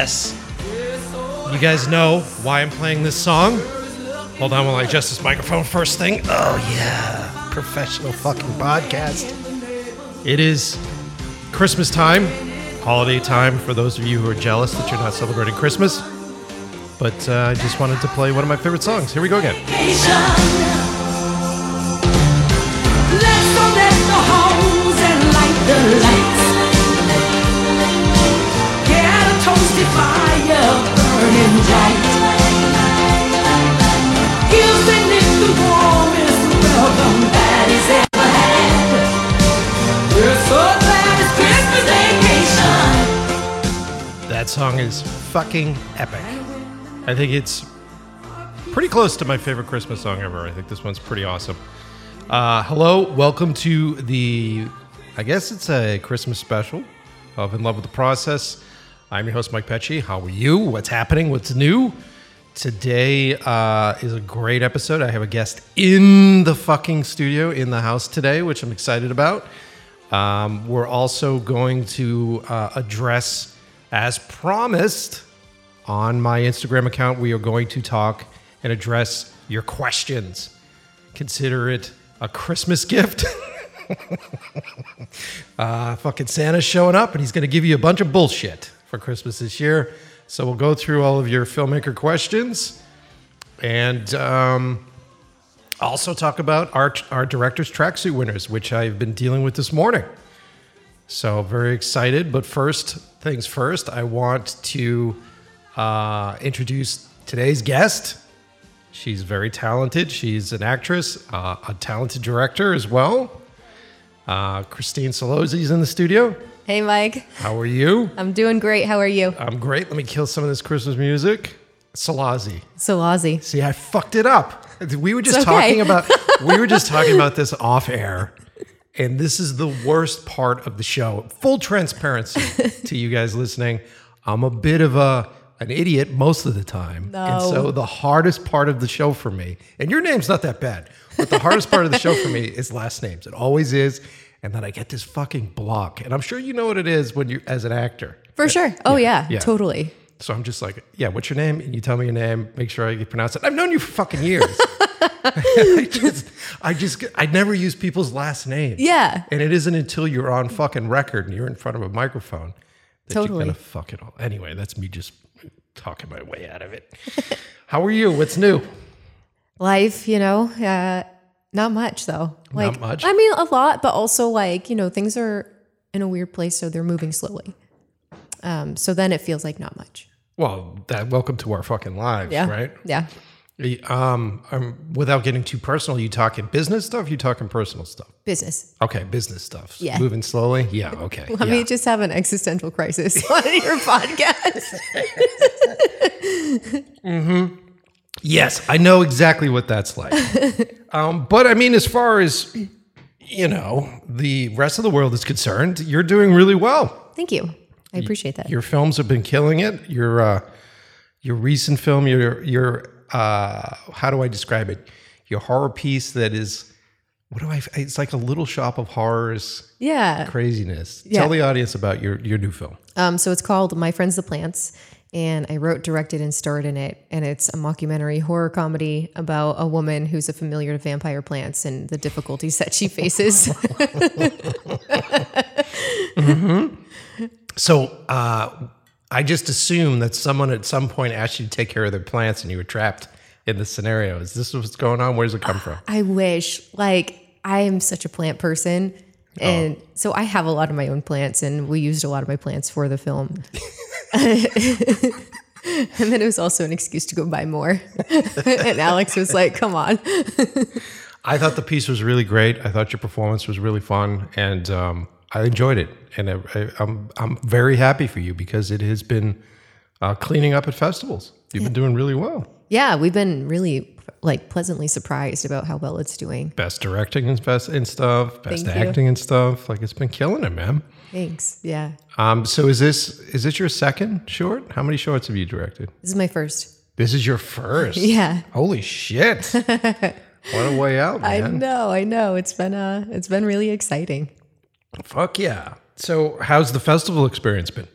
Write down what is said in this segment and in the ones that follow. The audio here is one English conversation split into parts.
Yes. You guys know why I'm playing this song? Hold on while I adjust this microphone first thing. Oh, yeah. Professional fucking podcast. It is Christmas time, holiday time for those of you who are jealous that you're not celebrating Christmas. But uh, I just wanted to play one of my favorite songs. Here we go again. Light That song is fucking epic. I think it's pretty close to my favorite Christmas song ever. I think this one's pretty awesome. Uh, hello, welcome to the, I guess it's a Christmas special of In Love with the Process. I'm your host, Mike Pecci. How are you? What's happening? What's new? Today uh, is a great episode. I have a guest in the fucking studio, in the house today, which I'm excited about. Um, we're also going to uh, address, as promised, on my Instagram account, we are going to talk and address your questions. Consider it a Christmas gift. uh, fucking Santa's showing up and he's going to give you a bunch of bullshit for Christmas this year. So we'll go through all of your filmmaker questions and um, also talk about our, our director's tracksuit winners, which I've been dealing with this morning. So very excited. But first things first, I want to uh, introduce today's guest. She's very talented. She's an actress, uh, a talented director as well. Uh, Christine Solozzi's in the studio. Hey, Mike. How are you? I'm doing great. How are you? I'm great. Let me kill some of this Christmas music. Solazzi. Solazzi. See, I fucked it up. We were just okay. talking about we were just talking about this off air. And this is the worst part of the show. Full transparency to you guys listening. I'm a bit of a an idiot most of the time. No. And so the hardest part of the show for me, and your name's not that bad, but the hardest part of the show for me is last names. It always is. And then I get this fucking block. And I'm sure you know what it is when you're as an actor. For sure. Oh, yeah, yeah. totally. So I'm just like, yeah, what's your name? And you tell me your name, make sure I pronounce it. I've known you for fucking years. I just, I just, I never use people's last names. Yeah. And it isn't until you're on fucking record and you're in front of a microphone that Totally. you're gonna fuck it all. Anyway, that's me just talking my way out of it. How are you? What's new? Life, you know, uh, not much though. Like, much? I mean, a lot, but also like, you know, things are in a weird place, so they're moving slowly. Um, so then it feels like not much. Well, that welcome to our fucking lives, Yeah. right? Yeah. Um, um, without getting too personal, you talking business stuff? You talking personal stuff? Business. Okay, business stuff. Yeah. Moving slowly. Yeah. Okay. Let yeah. me just have an existential crisis on your podcast. Hmm. Yes, I know exactly what that's like. um, but I mean, as far as you know, the rest of the world is concerned, you're doing really well. Thank you. I appreciate that. Your films have been killing it. Your uh, your recent film, your your uh, how do I describe it? Your horror piece that is what do I? It's like a little shop of horrors Yeah. craziness. Yeah. Tell the audience about your your new film. Um, so it's called My Friends the Plants, and I wrote, directed, and starred in it. And it's a mockumentary horror comedy about a woman who's a familiar to vampire plants and the difficulties that she faces. So uh, I just assume that someone at some point asked you to take care of their plants, and you were trapped in this scenario. Is this what's going on? Where does it come from? I wish, like, I am such a plant person. And so I have a lot of my own plants, and we used a lot of my plants for the film. and then it was also an excuse to go buy more. and Alex was like, "Come on." I thought the piece was really great. I thought your performance was really fun, and um, I enjoyed it. And I, I, I'm I'm very happy for you because it has been uh, cleaning up at festivals. You've been doing really well. Yeah, we've been really like pleasantly surprised about how well it's doing. Best directing and best and stuff, best Thank you. acting and stuff. Like it's been killing it, man. Thanks. Yeah. Um, so is this is this your second short? How many shorts have you directed? This is my first. This is your first. Yeah. Holy shit! what a way out, man. I know, I know. It's been uh it's been really exciting. Fuck yeah. So how's the festival experience been?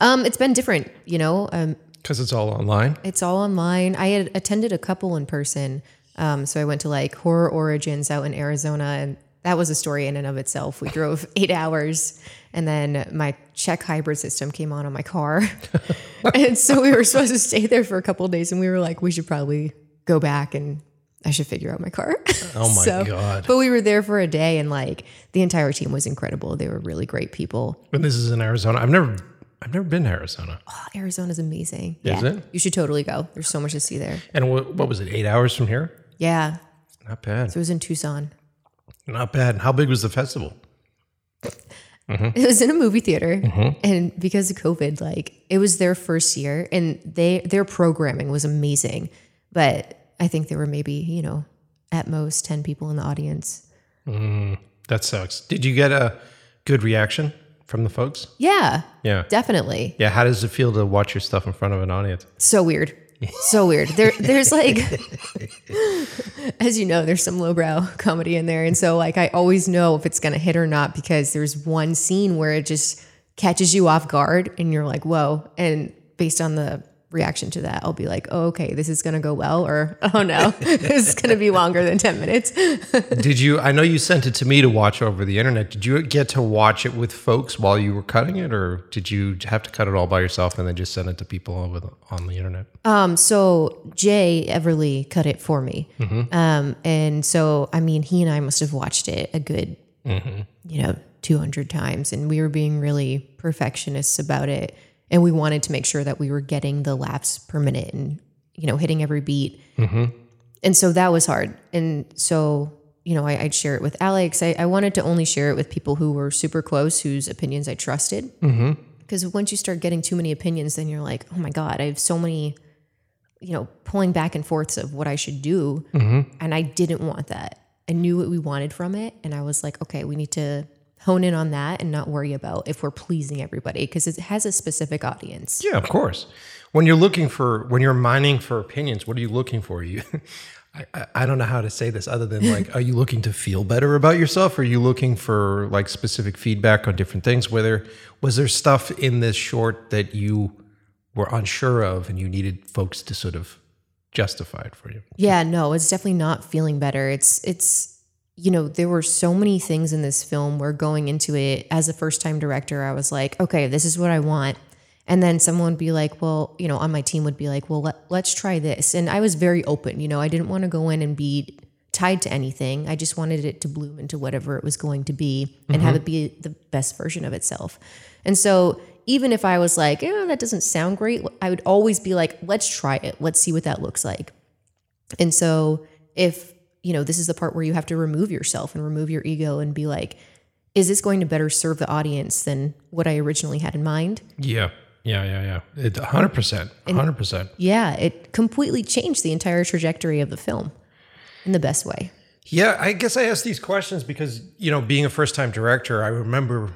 Um, it's been different, you know. Um, Because it's all online. It's all online. I had attended a couple in person. Um, so I went to like Horror Origins out in Arizona, and that was a story in and of itself. We drove eight hours, and then my check hybrid system came on on my car. and so we were supposed to stay there for a couple of days, and we were like, we should probably go back and I should figure out my car. Oh my God. But we were there for a day, and like the entire team was incredible. They were really great people. And this is in Arizona. I've never I've never been to Arizona. Oh, Arizona's amazing. Is yeah. it? You should totally go. There's so much to see there. And what, what was it? Eight hours from here? Yeah. Not bad. It was in Tucson. Not bad. How big was the festival? Mm-hmm. It was in a movie theater, mm-hmm. and because of COVID, like it was their first year, and they their programming was amazing. But I think there were maybe you know at most ten people in the audience. Mm, that sucks. Did you get a good reaction from the folks? Yeah, Yeah. definitely. Yeah. How does it feel to watch your stuff in front of an audience? So weird. So weird. There, there's like, as you know, there's some lowbrow comedy in there, and so like I always know if it's gonna hit or not because there's one scene where it just catches you off guard, and you're like, whoa. And based on the reaction to that, I'll be like, oh, okay, this is gonna go well, or oh no, this is gonna be longer than ten minutes. Did you? I know you sent it to me to watch over the internet. Did you get to watch it with folks while you were cutting it, or did you have to cut it all by yourself and then just send it to people over the, on the internet? Um, so Jay Everly cut it for me. Um, and so, I mean, he and I must have watched it a good, you know, 200 times. And we were being really perfectionists about it. And we wanted to make sure that we were getting the laughs per minute and, you know, hitting every beat. Mm-hmm. And so that was hard. And so, you know, I, I'd share it with Alex. I, I wanted to only share it with people who were super close, whose opinions I trusted. Mm-hmm. Because once you start getting too many opinions, then you're like, oh my God, I have so many you know, pulling back and forths of what I should do. Mm-hmm. And I didn't want that. I knew what we wanted from it. And I was like, okay, we need to hone in on that and not worry about if we're pleasing everybody because it has a specific audience. Yeah, of course. When you're looking for, when you're mining for opinions, what are you looking for? You, I, I, don't know how to say this other than like, are you looking to feel better about yourself? Or are you looking for like specific feedback on different things? Whether was there stuff in this short that you were unsure of and you needed folks to sort of justify it for you? Yeah, no, it's definitely not feeling better. It's it's you know, there were so many things in this film where going into it as a first time director, I was like, okay, this is what I want. And then someone would be like, well, you know, on my team would be like, well, let, let's try this. And I was very open, you know, I didn't want to go in and be tied to anything. I just wanted it to bloom into whatever it was going to be and have mm-hmm. it be the best version of itself. And so even if I was like, oh, that doesn't sound great, I would always be like, let's try it. Let's see what that looks like. And so if, you know, this is the part where you have to remove yourself and remove your ego and be like, is this going to better serve the audience than what I originally had in mind? Yeah. Yeah, yeah, yeah. It 100%. 100%. Yeah, it completely changed the entire trajectory of the film in the best way. Yeah, I guess I ask these questions because, you know, being a first-time director, I remember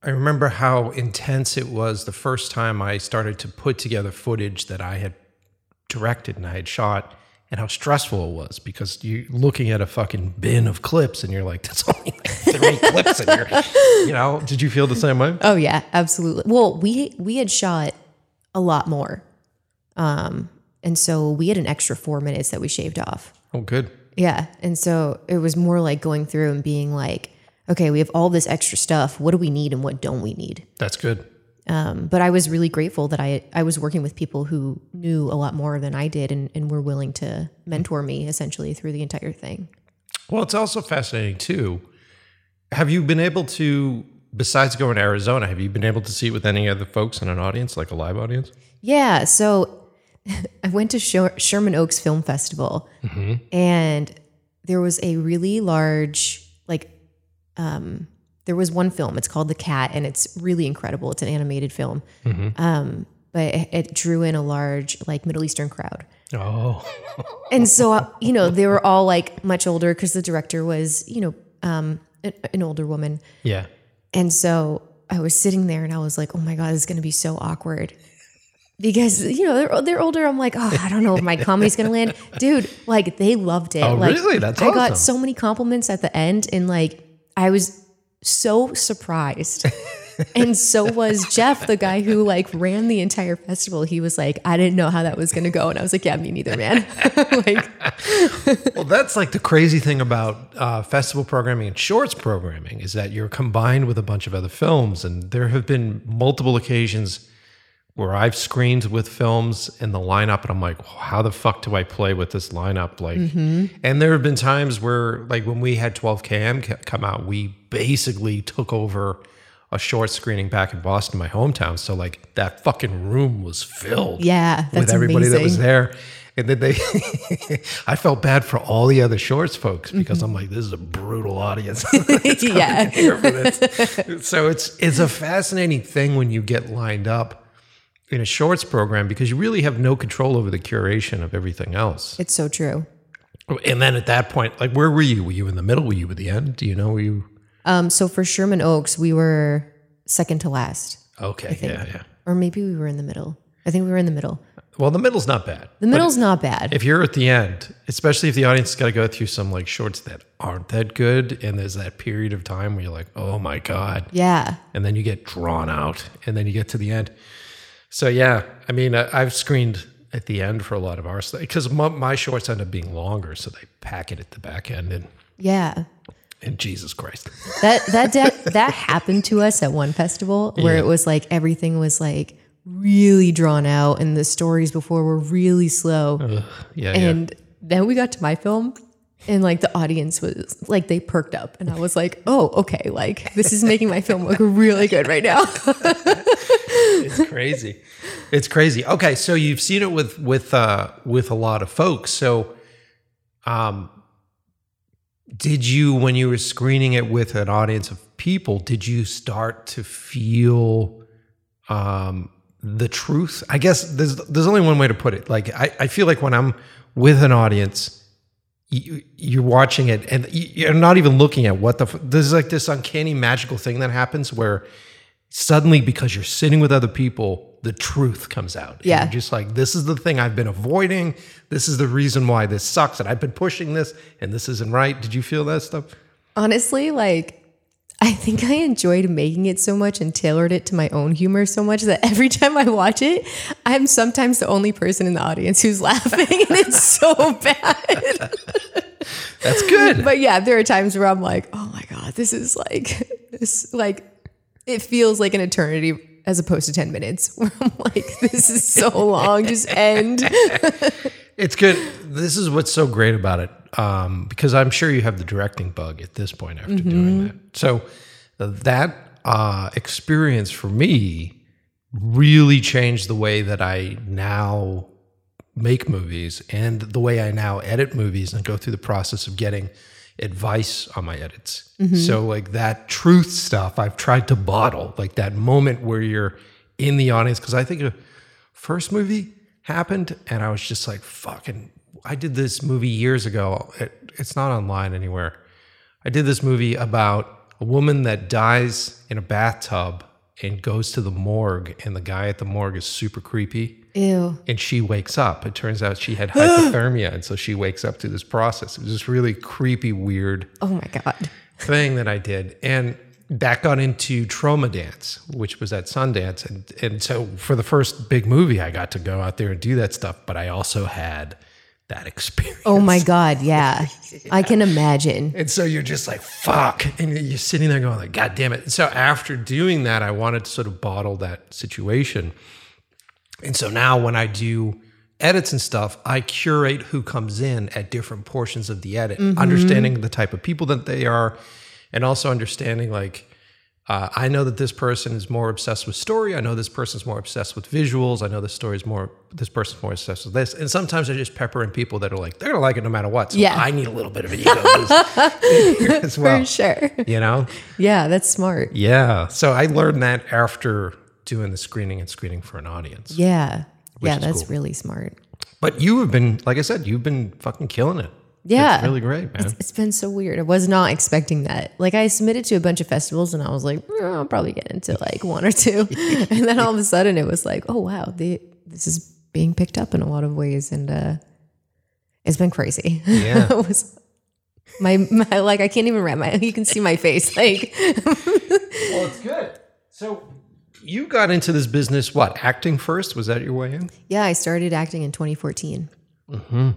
I remember how intense it was the first time I started to put together footage that I had directed and I had shot and how stressful it was because you're looking at a fucking bin of clips and you're like, that's only like three clips in here. You know, did you feel the same way? Oh yeah, absolutely. Well, we we had shot a lot more. Um and so we had an extra 4 minutes that we shaved off. Oh, good. Yeah. And so it was more like going through and being like, okay, we have all this extra stuff. What do we need and what don't we need? That's good. Um, but I was really grateful that I, I was working with people who knew a lot more than I did and, and were willing to mentor me essentially through the entire thing. Well, it's also fascinating too. Have you been able to, besides going to Arizona, have you been able to see it with any other folks in an audience, like a live audience? Yeah. So I went to Sherman Oaks Film Festival and there was a really large, like, um, there was one film. It's called The Cat and it's really incredible. It's an animated film. Um, but it, it drew in a large, like, Middle Eastern crowd. Oh, And so, uh, you know, they were all like much older because the director was, you know, um, an, an older woman. yeah. And so I was sitting there and I was like, oh my God, this is going to be so awkward. Because, you know, they're, they're older. I'm like, oh, I don't know if my comedy's going to land. Dude, like they loved it. Oh, like, really? That's I awesome. got so many compliments at the end and like I was so surprised. and so was Jeff, the guy who like ran the entire festival. He was like, I didn't know how that was going to go. And I was like, yeah, me neither, man. like, Well, that's like the crazy thing about uh, festival programming and shorts programming is that you're combined with a bunch of other films, and there have been multiple occasions where I've screened with films in the lineup, and I'm like, how the fuck do I play with this lineup? Like, and there have been times where, like, when we had 12KM come out, we basically took over a short screening back in Boston, my hometown. So, like, that fucking room was filled Yeah, with everybody that was there. And then they, I felt bad for all the other shorts folks Mm-hmm. because I'm like, this is a brutal audience. yeah. so it's it's a fascinating thing when you get lined up in a shorts program because you really have no control over the curation of everything else. It's so true. And then at that point, like, where were you? Were you in the middle? Were you at the end? Do you know? Were you Um, so for Sherman Oaks, we were second to last, okay? Yeah, yeah. or maybe we were in the middle. I think we were in the middle. Well, the middle's not bad. The middle's not bad. if you're at the end, especially if the audience has got to go through some like shorts that aren't that good, and there's that period of time where you're like, oh my God. yeah. And then you get drawn out, and then you get to the end. So, yeah, I mean, I've screened at the end for a lot of our stuff because my, my shorts end up being longer. So they pack it at the back end, and, Yeah. And Jesus Christ. That that that, that happened to us at one festival where Yeah. it was like everything was like really drawn out and the stories before were really slow. Yeah, and then we got to my film and like the audience was like they perked up and I was like, "Oh, okay, like this is making my film look really good right now." it's crazy. It's crazy. Okay, so you've seen it with with uh with a lot of folks. So um did you when you were screening it with an audience of people, did you start to feel um the truth? I guess there's there's only one way to put it. Like I, I feel like when I'm with an audience you, you're watching it and you- you're not even looking at what the there's like this uncanny magical thing that happens where suddenly because you're sitting with other people the truth comes out. Yeah. you're just like this is the thing i've been avoiding. This is the reason why this sucks and i've been pushing this and this isn't right. Did you feel that stuff? Honestly, like I think I enjoyed making it so much and tailored it to my own humor so much that every time I watch it, I'm sometimes the only person in the audience who's laughing and it's so bad. that's good. But yeah, there are times where I'm like, oh my God, this is like, this, like, it feels like an eternity as opposed to 10 minutes. Where I'm like, this is so long, just end. It's good. This is what's so great about it, um, because I'm sure you have the directing bug at this point after doing that. So that uh, experience for me really changed the way that I now make movies and the way I now edit movies and go through the process of getting advice on my edits. Mm-hmm. So like that truth stuff I've tried to bottle, like that moment where you're in the audience because I think a first movie happened and I was just like fucking I did this movie years ago. It, it's not online anywhere. I did this movie about a woman that dies in a bathtub and goes to the morgue and the guy at the morgue is super creepy Ew. and she wakes up. It turns out she had hypothermia, and so she wakes up through this process. It was this really creepy, weird Oh my God. thing that I did, and that got into TromaDance, which was at Sundance, and and so for the first big movie, I got to go out there and do that stuff. But I also had that experience. Oh my God. Yeah. I can imagine. And so you're just like, fuck. And you're sitting there going like, God damn it. And so after doing that, I wanted to sort of bottle that situation. And so now when I do edits and stuff, I curate who comes in at different portions of the edit, understanding the type of people that they are, and also understanding like Uh, I know that this person is more obsessed with story. I know this person's more obsessed with visuals. I know this story's more. This person's more obsessed with this. And sometimes I just pepper in people that are like they're gonna like it no matter what. So Yeah. I need a little bit of an ego as well. For sure. You know? Yeah, that's smart. Yeah. So I learned that after doing the screening and screening for an audience. Yeah. Yeah, that's cool. really smart. But you have been, like I said, you've been fucking killing it. Yeah. It's really great, man. It's been so weird. I was not expecting that. Like I submitted to a bunch of festivals and I was like, "Eh, I'll probably get into like one or two. and then all of a sudden it was like, oh wow, they, this is being picked up in a lot of ways. And uh it's been crazy. Yeah. it was my, my like I can't even wrap my you can see my face. Like Well, it's good. So you got into this business, what, acting first? Was that your way in? yeah, I started acting in 2014. Hmm.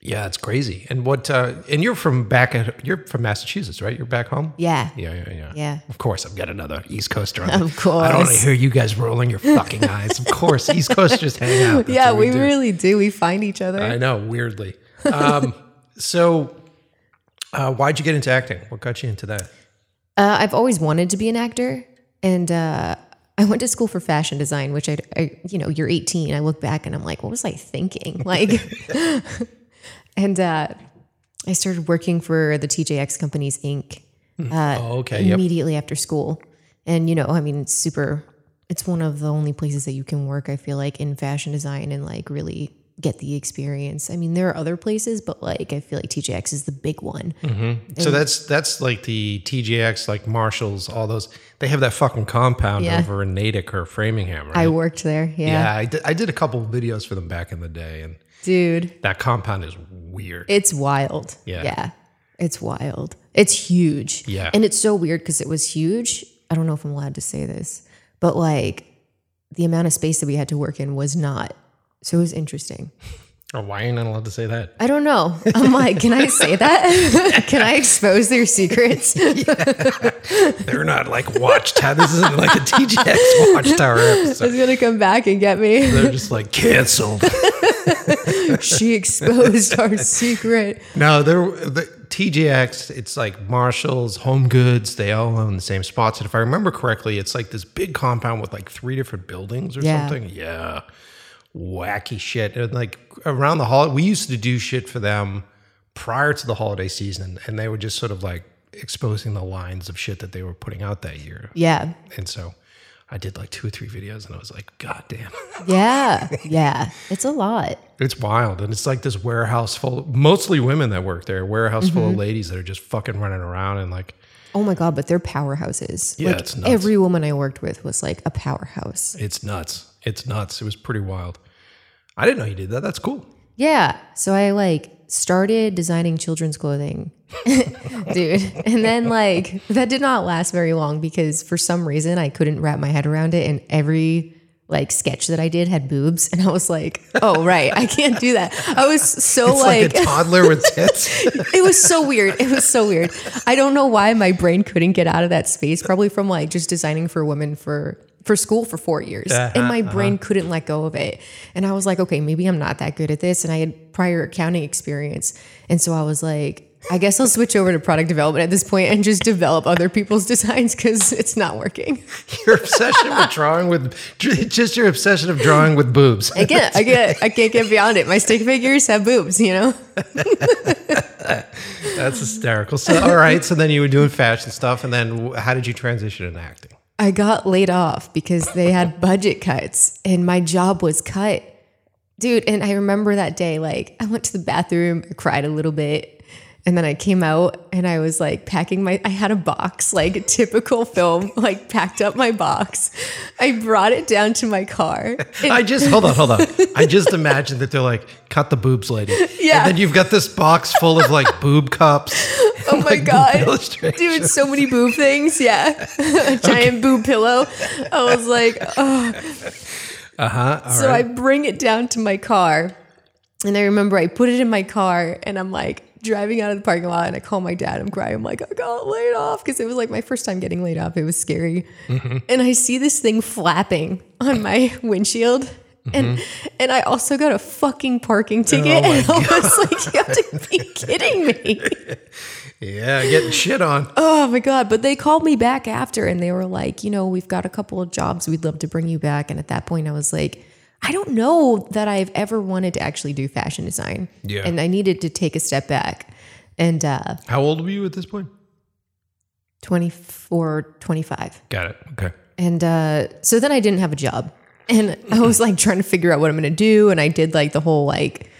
Yeah, it's crazy. And what, uh, and you're from back at, you're from Massachusetts, right? You're back home? Yeah. Yeah, yeah, yeah. Yeah. Of course, I've got another East Coaster on. Of course. I don't want to hear you guys rolling your fucking eyes. Of course, East Coasters hang out. That's Yeah, what we do. really do. We find each other. I know, weirdly. Um, so, uh, why'd you get into acting? What got you into that? Uh, I've always wanted to be an actor, and uh, I went to school for fashion design, which I, I, you know, you're 18. I look back and I'm like, what was I thinking? Like, and uh, I started working for the TJX Companies Inc. Uh, Oh, okay. Yep. immediately after school, and you know, I mean, it's super. It's one of the only places that you can work. I feel like in fashion design and like really get the experience. I mean, there are other places, but like I feel like TJX is the big one. Mm-hmm. So that's that's like the TJX, like Marshalls, all those. They have that fucking compound Yeah. over in Natick or Framingham, right? I worked there. Yeah, yeah, I did, I did a couple of videos for them back in the day, and dude. that compound is weird. It's wild. Yeah. Yeah. It's wild. It's huge. Yeah. And it's so weird because it was huge. I don't know if I'm allowed to say this, but like the amount of space that we had to work in was not. So it was interesting. oh, why ain't I allowed to say that? I don't know. I'm like, can I say that? can I expose their secrets? They're not like watchtower. This isn't like a TJX watchtower episode. It's gonna come back and get me. They're just like canceled. she exposed our secret. No, they're the TJX. It's like Marshalls, Home Goods. They all own the same spots. And if I remember correctly, it's like this big compound with like three different buildings or Yeah. something. Yeah, wacky shit. And like around the holiday, we used to do shit for them prior to the holiday season, and they were just sort of like exposing the lines of shit that they were putting out that year. Yeah. And so I did like two or three videos, and I was like, God damn. Yeah. Yeah. It's a lot. It's wild. And it's like this warehouse full, mostly women that work there, warehouse full of Mm-hmm. ladies that are just fucking running around and like, Oh my god, but they're powerhouses. Yeah, like it's nuts. every woman I worked with was like a powerhouse. it's nuts. It's nuts. It was pretty wild. I didn't know you did that. That's cool. Yeah. So I like started designing children's clothing. Dude. And then like that did not last very long because for some reason I couldn't wrap my head around it and every like sketch that I did had boobs and I was like, "Oh, right. I can't do that." I was so It's like, like, a toddler with tits. it was so weird. It was so weird. I don't know why my brain couldn't get out of that space. Probably from like just designing for women for for school for four years, uh-huh, and my uh-huh. brain couldn't let go of it. And I was like, okay, maybe I'm not that good at this. And I had prior accounting experience, and so I was like. I guess I'll switch over to product development at this point and just develop other people's designs because it's not working. your obsession with drawing with, just your obsession of drawing with boobs. I can't, I can't, I can't get beyond it. My stick figures have boobs, you know. That's hysterical. So, all right. So then you were doing fashion stuff. And then how did you transition into acting? I got laid off because they had budget cuts and my job was cut. Dude, and I remember that day, like, I went to the bathroom, cried a little bit, and then I came out and I was like packing my, I had a box, like typical film, like packed up my box. I brought it down to my car. I just hold on, hold on. I just imagined that they're like, cut the boobs, lady. Yeah. And then you've got this box full of like boob cups. oh my like, God. Dude, so many boob things. Yeah. a giant boob pillow. I was like, oh, Uh huh. so I bring it down to my car. And I remember I put it in my car and I'm like driving out of the parking lot and I call my dad. I'm crying. I'm like, I got laid off because it was like my first time getting laid off. It was scary. Mm-hmm. And I see this thing flapping on my windshield. And mm-hmm. and I also got a fucking parking oh ticket. Oh and I was like, you have to be kidding me. Yeah, getting shit on. Oh my God. But they called me back after and they were like, you know, we've got a couple of jobs. We'd love to bring you back. And at that point, I was like, I don't know that I've ever wanted to actually do fashion design. Yeah. And I needed to take a step back. And uh, How old were you at this point? 24, 25. Got it. Okay. And uh, so then I didn't have a job. And I was like trying to figure out what I'm going to do. And I did like the whole like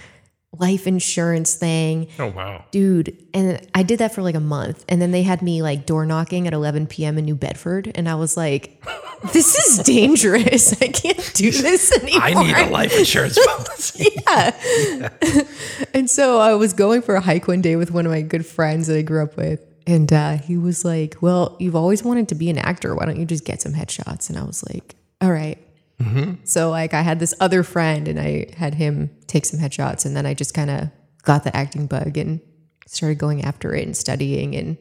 life insurance thing. Oh wow. Dude, and I did that for like a month. And then they had me like door knocking at 11 p.m. in New Bedford. And I was like, this is dangerous. I can't do this anymore. I need a life insurance policy. yeah. and so I was going for a hike one day with one of my good friends that I grew up with. And uh, he was like, Well, you've always wanted to be an actor. Why don't you just get some headshots? And I was like, All right. Mm-hmm. So, like, I had this other friend and I had him take some headshots. And then I just kind of got the acting bug and started going after it and studying and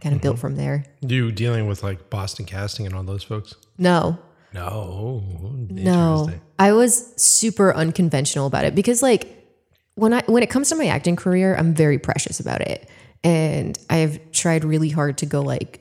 kind of built mm-hmm. from there. you dealing with like Boston Casting and all those folks? No, No. No, I was super unconventional about it because like when I when it comes to my acting career, I'm very precious about it. And I've tried really hard to go like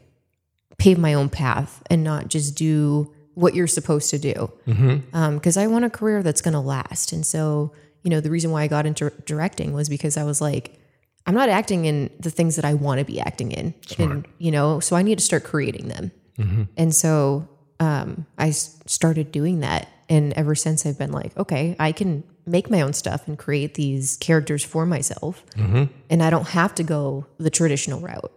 pave my own path and not just do what you're supposed to do. Mm-hmm. Um, because I want a career that's going to last. And so, you know, the reason why I got into directing was because I was like, I'm not acting in the things that I want to be acting in. And, you know, so I need to start creating them. Mm-hmm. And so um, I started doing that. And ever since I've been like, okay, I can make my own stuff and create these characters for myself. Mm-hmm. And I don't have to go the traditional route.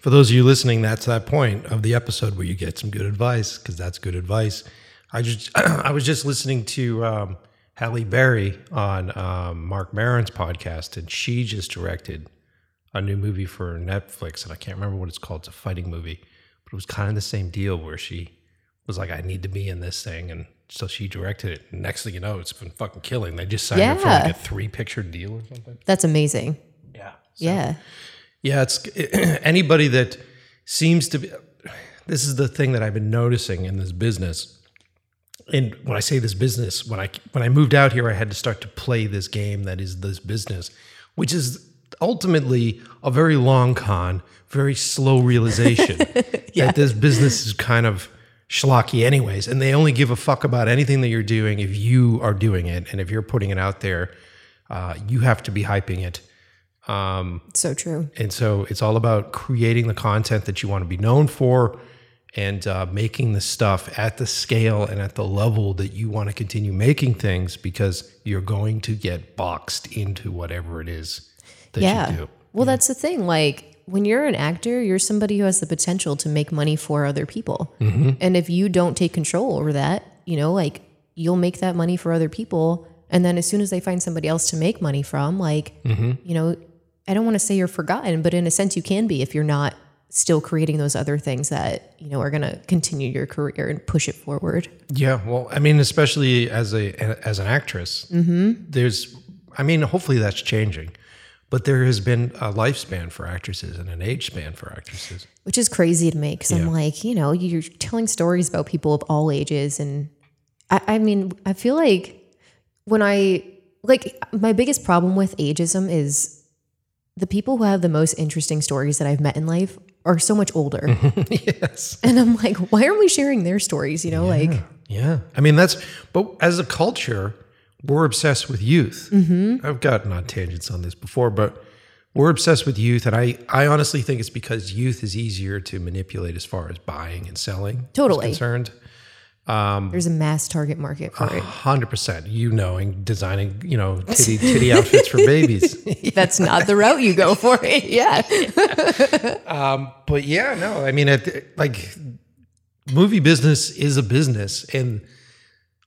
For those of you listening, that's that point of the episode where you get some good advice because that's good advice. I just I was just listening to um, Halle Berry on um, Marc Maron's podcast, and she just directed a new movie for Netflix, and I can't remember what it's called. It's a fighting movie, but it was kind of the same deal where she was like, "I need to be in this thing," and so she directed it. And next thing you know, it's been fucking killing. They just signed her for like a three picture deal or something. That's amazing. Yeah. Yeah. Yeah, it's anybody that seems to be. This is the thing that I've been noticing in this business. And when I say this business, when I when I moved out here, I had to start to play this game that is this business, which is ultimately a very long con, very slow realization that this business is kind of schlocky anyways, and they only give a fuck about anything that you're doing if you are doing it, and if you're putting it out there, uh, you have to be hyping it. Um, so true. And so it's all about creating the content that you want to be known for and uh, making the stuff at the scale and at the level that you want to continue making things because you're going to get boxed into whatever it is that Yeah. you do. Well, that's the thing. Like when you're an actor, you're somebody who has the potential to make money for other people. Mm-hmm. And if you don't take control over that, you know, like you'll make that money for other people. And then as soon as they find somebody else to make money from, like, mm-hmm. you know, I don't want to say you're forgotten, but in a sense you can be if you're not still creating those other things that, you know, are going to continue your career and push it forward. Yeah, well, I mean, especially as a as an actress, mm-hmm. there's, I mean, hopefully that's changing, but there has been a lifespan for actresses and an age span for actresses. which is crazy to me because I'm like, you know, you're telling stories about people of all ages, and I, I mean, I feel like when I like my biggest problem with ageism is the people who have the most interesting stories that I've met in life are so much older, yes. and I'm like, why aren't we sharing their stories? You know, like Yeah. I mean, that's, but as a culture, we're obsessed with youth. Mm-hmm. I've gotten on tangents on this before, but we're obsessed with youth. And I, I honestly think it's because youth is easier to manipulate as far as buying and selling Totally. concerned. There's a mass target market for it. 100%. You knowing, designing, you know, titty, titty outfits for babies. That's not the route you go for it. Yeah, but yeah, no, I mean, it, like movie business is a business, and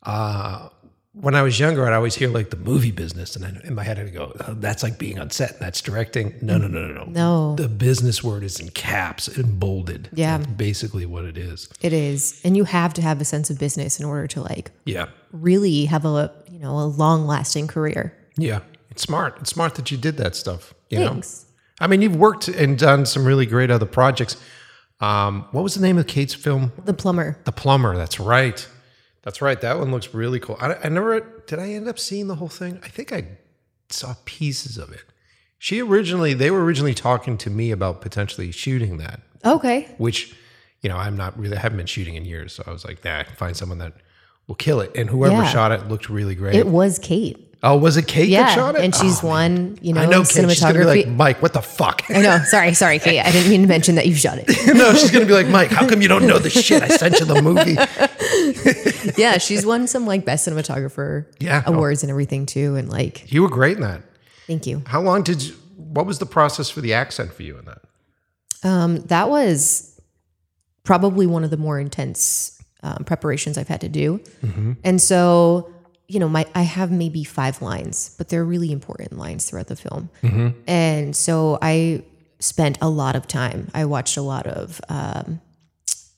uh, when I was younger, I'd always hear like the movie business, and then in my head I'd go, oh, "That's like being on set, and that's directing." No, no, no, no, no. No. The business word is in caps and bolded. Yeah. That's basically what it is. it is, and you have to have a sense of business in order to like Yeah, really have a you know a long lasting career. yeah. It's smart. It's smart that you did that stuff. You Thanks. know, I mean, you've worked and done some really great other projects. Um, what was the name of Kate's film? The plumber. The Plumber. That's right. That's right. That one looks really cool. I, I never did. I end up seeing the whole thing. I think I saw pieces of it. She originally, they were originally talking to me about potentially shooting that, Okay. which, you know, I'm not really, I haven't been shooting in years. So I was like, nah, I can find someone that will kill it. And whoever Yeah. shot it looked really great. It was Kate. Oh, was it Kate Yeah. that shot it? And she's Oh, won, you know, I know Kate. She's gonna be cinematography. like, Mike, what the fuck? I know. Sorry, sorry, Kate. I didn't mean to mention that you shot it. no, she's gonna be like, Mike, how come you don't know the shit I sent you the movie? yeah, she's won some like best cinematographer Yeah. awards and everything too. And like, You were great in that. thank you. How long did you, what was the process for the accent for you in that? Um, that was probably one of the more intense um, preparations I've had to do. And so, you know, my I have maybe five lines, but they're really important lines throughout the film. And so I spent a lot of time. I watched a lot of um,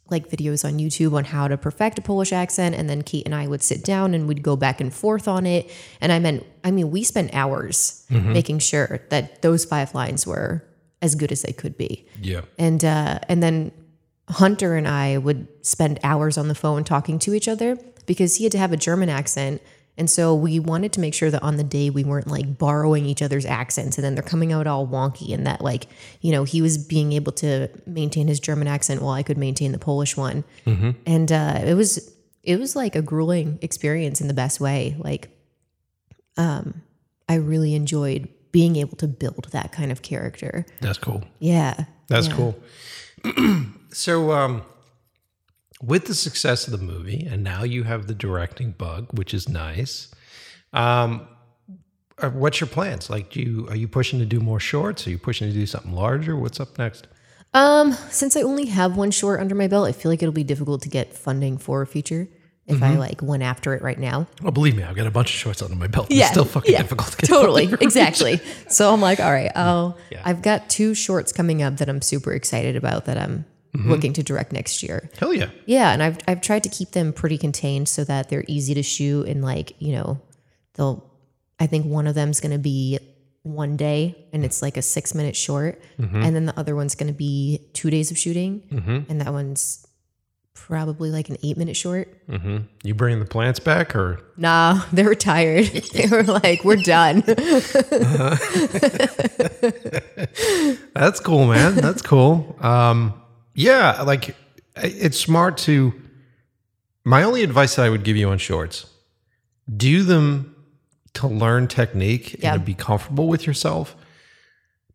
like videos on YouTube on how to perfect a Polish accent, and then Kate and I would sit down and we'd go back and forth on it. And I meant, I mean, we spent hours making sure that those five lines were as good as they could be Yeah. and uh, and then Hunter and I would spend hours on the phone talking to each other because he had to have a German accent, and so we wanted to make sure that on the day we weren't like borrowing each other's accents and then they're coming out all wonky, and that like you know he was being able to maintain his German accent while I could maintain the Polish one, and uh, it was it was like a grueling experience in the best way. Like, um, I really enjoyed being able to build that kind of character. That's cool. Yeah, That's Yeah. cool. so, um, with the success of the movie, and now you have the directing bug, which is nice. Um, uh, what's your plans? Like, do you are you pushing to do more shorts? Are you pushing to do something larger? What's up next? Um, since I only have one short under my belt, I feel like it'll be difficult to get funding for a feature if I like went after it right now. Well, believe me, I've got a bunch of shorts under my belt. Yeah, it's still fucking yeah, difficult. To get Totally, exactly. So I'm like, all right, I'll. Yeah. I've got two shorts coming up that I'm super excited about that I'm looking to direct next year. Hell yeah. Yeah, and I've I've tried to keep them pretty contained so that they're easy to shoot and like you know, they'll. I think one of them's going to be one day and it's like a six minute short, and then the other one's going to be two days of shooting, and that one's probably like an eight minute short. hmm You bringing the plants back, or Nah, they were tired. they were like, "We're done." That's cool, man. That's cool. Um, yeah, like it's smart to. My only advice that I would give you on shorts: do them to learn technique Yeah. and to be comfortable with yourself.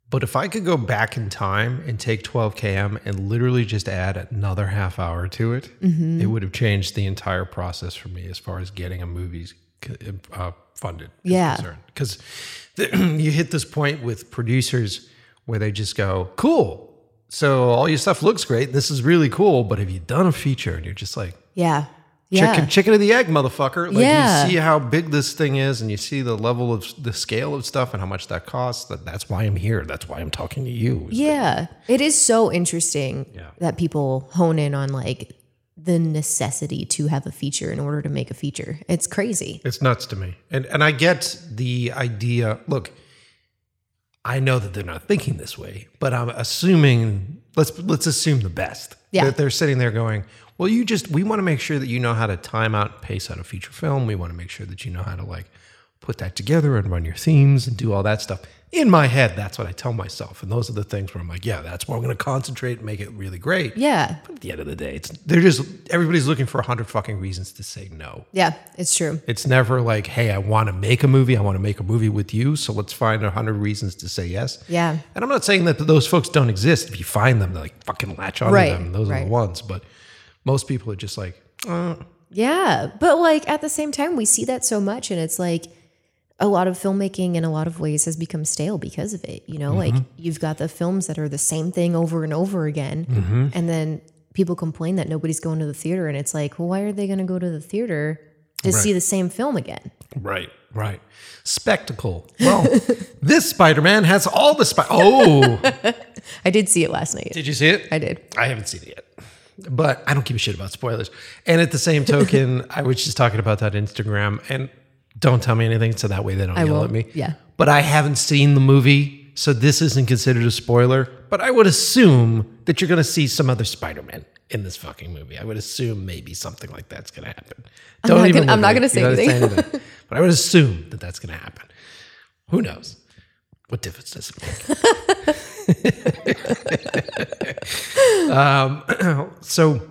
But if I could go back in time and take 12 km and literally just add another half hour to it, Mm-hmm. it would have changed the entire process for me as far as getting a movie uh, funded. Yeah. Because you hit this point with producers where they just go, cool. So all your stuff looks great. This is really cool. But have you done a feature? And you're just like, yeah, yeah, chicken, chicken of the egg, motherfucker. Like Yeah. you see how big this thing is, and you see the level of the scale of stuff and how much that costs. That that's why I'm here. That's why I'm talking to you. yeah. It is so interesting Yeah. that people hone in on like the necessity to have a feature in order to make a feature. It's crazy. It's nuts to me. And and I get the idea. Look, I know that they're not thinking this way, but I'm assuming let's let's assume the best. Yeah. That they're sitting there going, Well, you just we want to make sure that you know how to time out and pace out a feature film. We want to make sure that you know how to like put that together and run your themes and do all that stuff. In my head, that's what I tell myself. And those are the things where I'm like, yeah, that's where I'm gonna concentrate and make it really great. Yeah, But at the end of the day, it's they're just everybody's looking for a hundred fucking reasons to say no. yeah, it's true. It's never like, hey, I want to make a movie. I want to make a movie with you. So let's find a hundred reasons to say yes. Yeah. And I'm not saying that those folks don't exist. If you find them, they're like fucking latch onto Right, them. Those are the ones. But most people are just like, uh, Yeah, but like at the same time, we see that so much, and it's like a lot of filmmaking in a lot of ways has become stale because of it. You know, like mm-hmm. you've got the films that are the same thing over and over again, mm-hmm. and then people complain that nobody's going to the theater, and it's like, well, why are they going to go to the theater to see the same film again? right, right. Spectacle. Well, this Spider Man has all the Spider. Oh, I did see it last night. did you see it? I did. I haven't seen it yet. But I don't give a shit about spoilers. And at the same token, I was just talking about that Instagram and don't tell me anything so that way they don't yell won't. at me. Yeah. But I haven't seen the movie, so this isn't considered a spoiler. But I would assume that you're going to see some other Spider Man. in this fucking movie. I would assume maybe something like that's going to happen. I'm not even gonna- I'm not gonna say You gotta anything. but I would assume that that's going to happen. Who knows? What difference does it make? um, so,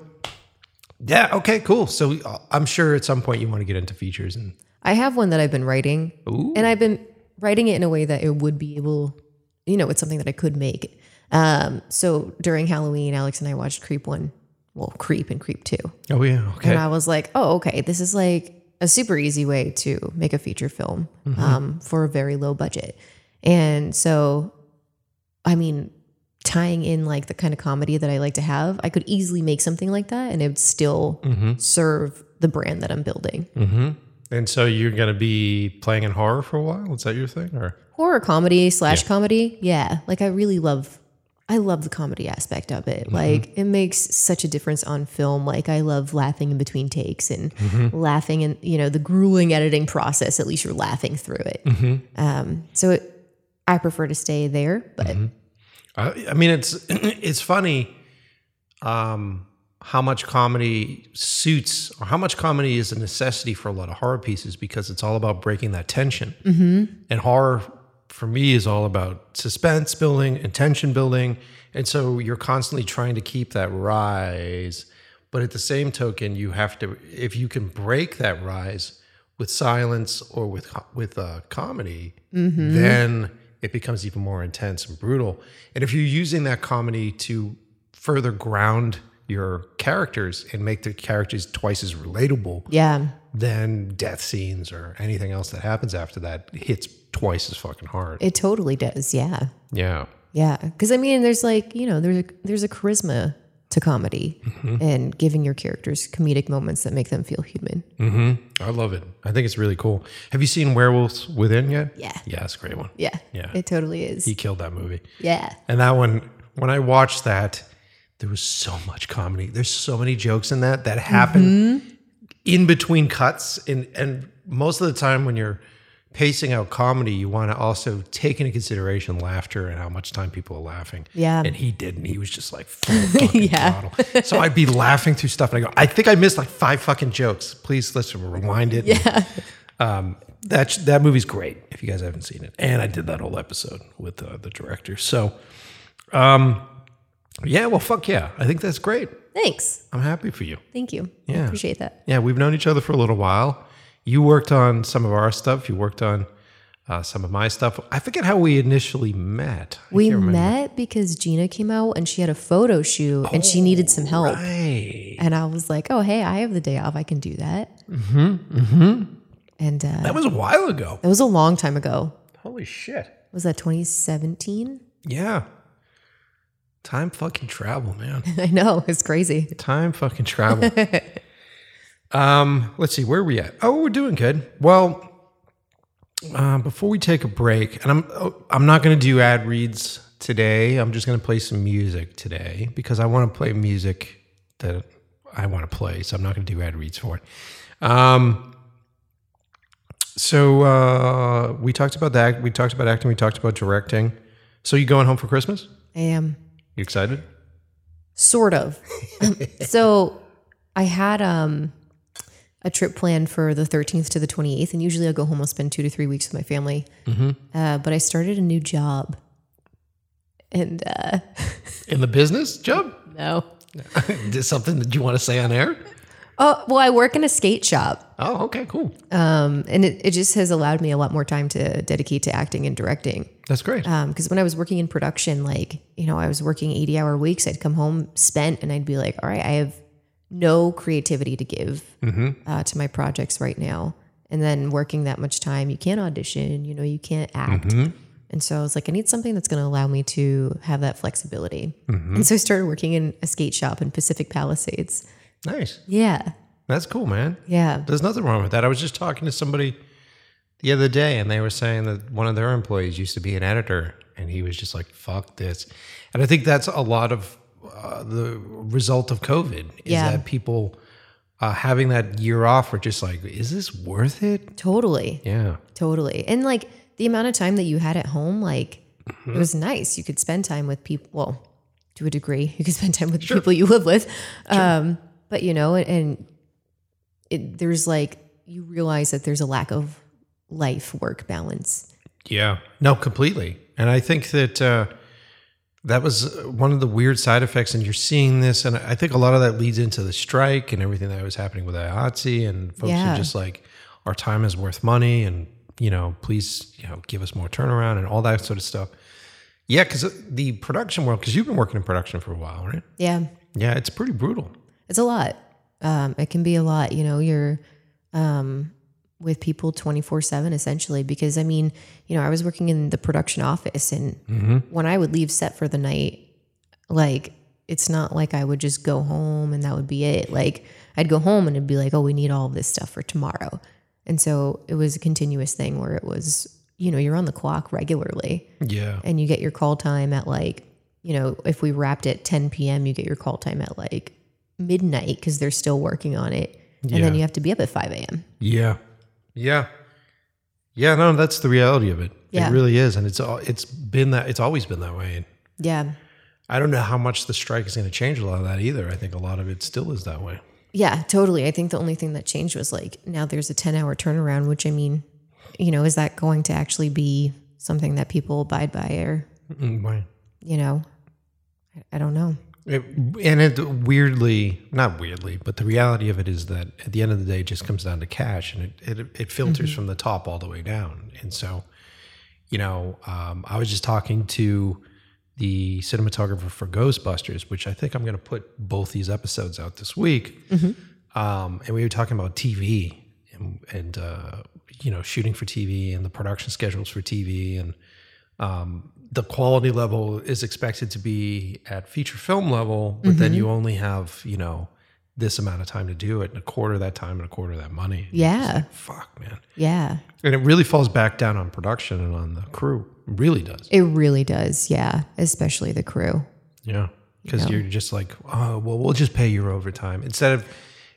yeah, okay, cool. So uh, I'm sure at some point you want to get into features and I have one that I've been writing, and I've been writing it in a way that it would be able, you know, it's something that I could make. Um, so during Halloween, Alex and I watched Creep One, well, Creep and Creep Two, oh yeah, okay, and I was like, oh, okay, this is like a super easy way to make a feature film um, for a very low budget, and so, I mean, tying in like the kind of comedy that I like to have, I could easily make something like that, and it would still serve the brand that I'm building. And so you're going to be playing in horror for a while? Is that your thing? Or? Horror comedy slash comedy? Yeah. Like i really love i love the comedy aspect of it. Like it makes such a difference on film. Like i love laughing in between takes and laughing and you know the grueling editing process. At least you're laughing through it. Um, so it, i prefer to stay there but I, I mean, it's it's funny um, how much comedy suits or how much comedy is a necessity for a lot of horror pieces because it's all about breaking that tension. And horror, for me, is all about suspense building and tension building. And so you're constantly trying to keep that rise. But at the same token, you have to, if you can break that rise with silence or with with uh, comedy, then it becomes even more intense and brutal. And if you're using that comedy to further ground your characters and make the characters twice as relatable, yeah then death scenes or anything else that happens after that hits twice as fucking hard. it totally does yeah yeah. yeah because i mean there's like you know there's a, there's a charisma to comedy and giving your characters comedic moments that make them feel human Mm-hmm. I love it. I think it's really cool. Have you seen Werewolves Within yet? Yeah. Yeah, it's a great one. yeah Yeah. it totally is He killed that movie. yeah And that one, when I watched that, there was so much comedy. There's so many jokes in that that happen in between cuts. And and most of the time when you're pacing out comedy, you want to also take into consideration laughter and how much time people are laughing. Yeah. And he didn't. He was just like full fucking Yeah. throttle. So I'd be laughing through stuff and I go, I think I missed like five fucking jokes. Please let's rewind it. yeah Um, that that movie's great if you guys haven't seen it. And I did that whole episode with uh, the director. So, um, yeah, well, fuck yeah, I think that's great. thanks I'm happy for you. Thank you. I Yeah. appreciate that. Yeah, we've known each other for a little while. You worked on some of our stuff. You worked on uh, some of my stuff. I forget how we initially met. I We met because Gina came out and she had a photo shoot and she needed some help. Right. And I was like, oh, hey, I have the day off. I can do that. Mm-hmm. Mm-hmm. And uh, That was a while ago. that was a long time ago. Holy shit. Was that 2017? Yeah. Time fucking travel, man. I know. It's crazy. Time fucking travel. um, let's see, where are we at? Oh, we're doing good. Well, uh, before we take a break, and I'm oh, I'm not going to do ad reads today. I'm just going to play some music today because I want to play music that I want to play. So I'm not going to do ad reads for it. Um, so uh, we talked about that. We talked about acting. We talked about directing. So you going home for Christmas? I am You excited? sort of. so I had um, a trip planned for the 13th to the 28th. And usually I'll go home, I'll spend two to three weeks with my family. Uh, but I started a new job. And uh, In the business job? no. Is something that you want to say on air? Oh, well, I work in a skate shop. Oh, okay, cool. Um, and it, it just has allowed me a lot more time to dedicate to acting and directing. That's great. Because when I was working in production, like, you know, I was working 80 hour weeks, I'd come home spent and I'd be like, all right, I have no creativity to give uh, to my projects right now. And then working that much time, you can't audition, you know, you can't act. And so I was like, I need something that's going to allow me to have that flexibility. And so I started working in a skate shop in Pacific Palisades. Nice. Yeah. That's cool, man. Yeah. There's nothing wrong with that. I was just talking to somebody the other day, and they were saying that one of their employees used to be an editor, and he was just like, "Fuck this." And I think that's a lot of uh, the result of COVID is Yeah. that people uh, having that year off are just like, "Is this worth it?" Totally. Yeah. Totally. And like the amount of time that you had at home, like it was nice. You could spend time with people. Well, to a degree. You could spend time with the people you live with. Um, but you know, and it, there's like you realize that there's a lack of life work balance. Yeah, no, completely. And I think that uh, that was one of the weird side effects. And you're seeing this, and I think a lot of that leads into the strike and everything that was happening with IATSE, and folks Yeah. are just like, our time is worth money, and you know, please, you know, give us more turnaround and all that sort of stuff. Yeah, because the production world, because you've been working in production for a while, right? Yeah, Yeah, it's pretty brutal. It's a lot. Um, it can be a lot. You know, you're um, with people 24 7 essentially because I mean, you know, I was working in the production office and when I would leave set for the night, like, it's not like I would just go home and that would be it. Like, I'd go home and it'd be like, oh, we need all of this stuff for tomorrow. And so it was a continuous thing where it was, you know, you're on the clock regularly Yeah, and you get your call time at like, you know, if we wrapped at 10 p.m., you get your call time at like midnight because they're still working on it. And then you have to be up at 5 a.m. Yeah. Yeah. Yeah, no, that's the reality of it. Yeah. It really is. And it's all it's been that it's always been that way. Yeah. I don't know how much the strike is going to change a lot of that either. I think a lot of it still is that way. Yeah, totally. I think the only thing that changed was like now there's a 10 hour turnaround, which I mean, you know, is that going to actually be something that people abide by or, Mm, why? you know, I don't know. It, and it weirdly, not weirdly, but the reality of it is that at the end of the day, it just comes down to cash, and it it, it filters from the top all the way down. And so, you know, um, I was just talking to the cinematographer for Ghostbusters, which I think I'm going to put both these episodes out this week. Um, and we were talking about TV and, and uh, you know, shooting for TV and the production schedules for TV and um, the quality level is expected to be at feature film level, but then you only have, you know, this amount of time to do it and a quarter of that time and a quarter of that money. Yeah. Fuck, man. Yeah. And it really falls back down on production and on the crew. It really does. It really does. Yeah. Especially the crew. Yeah. Because you're just like, oh, well, we'll just pay your overtime instead of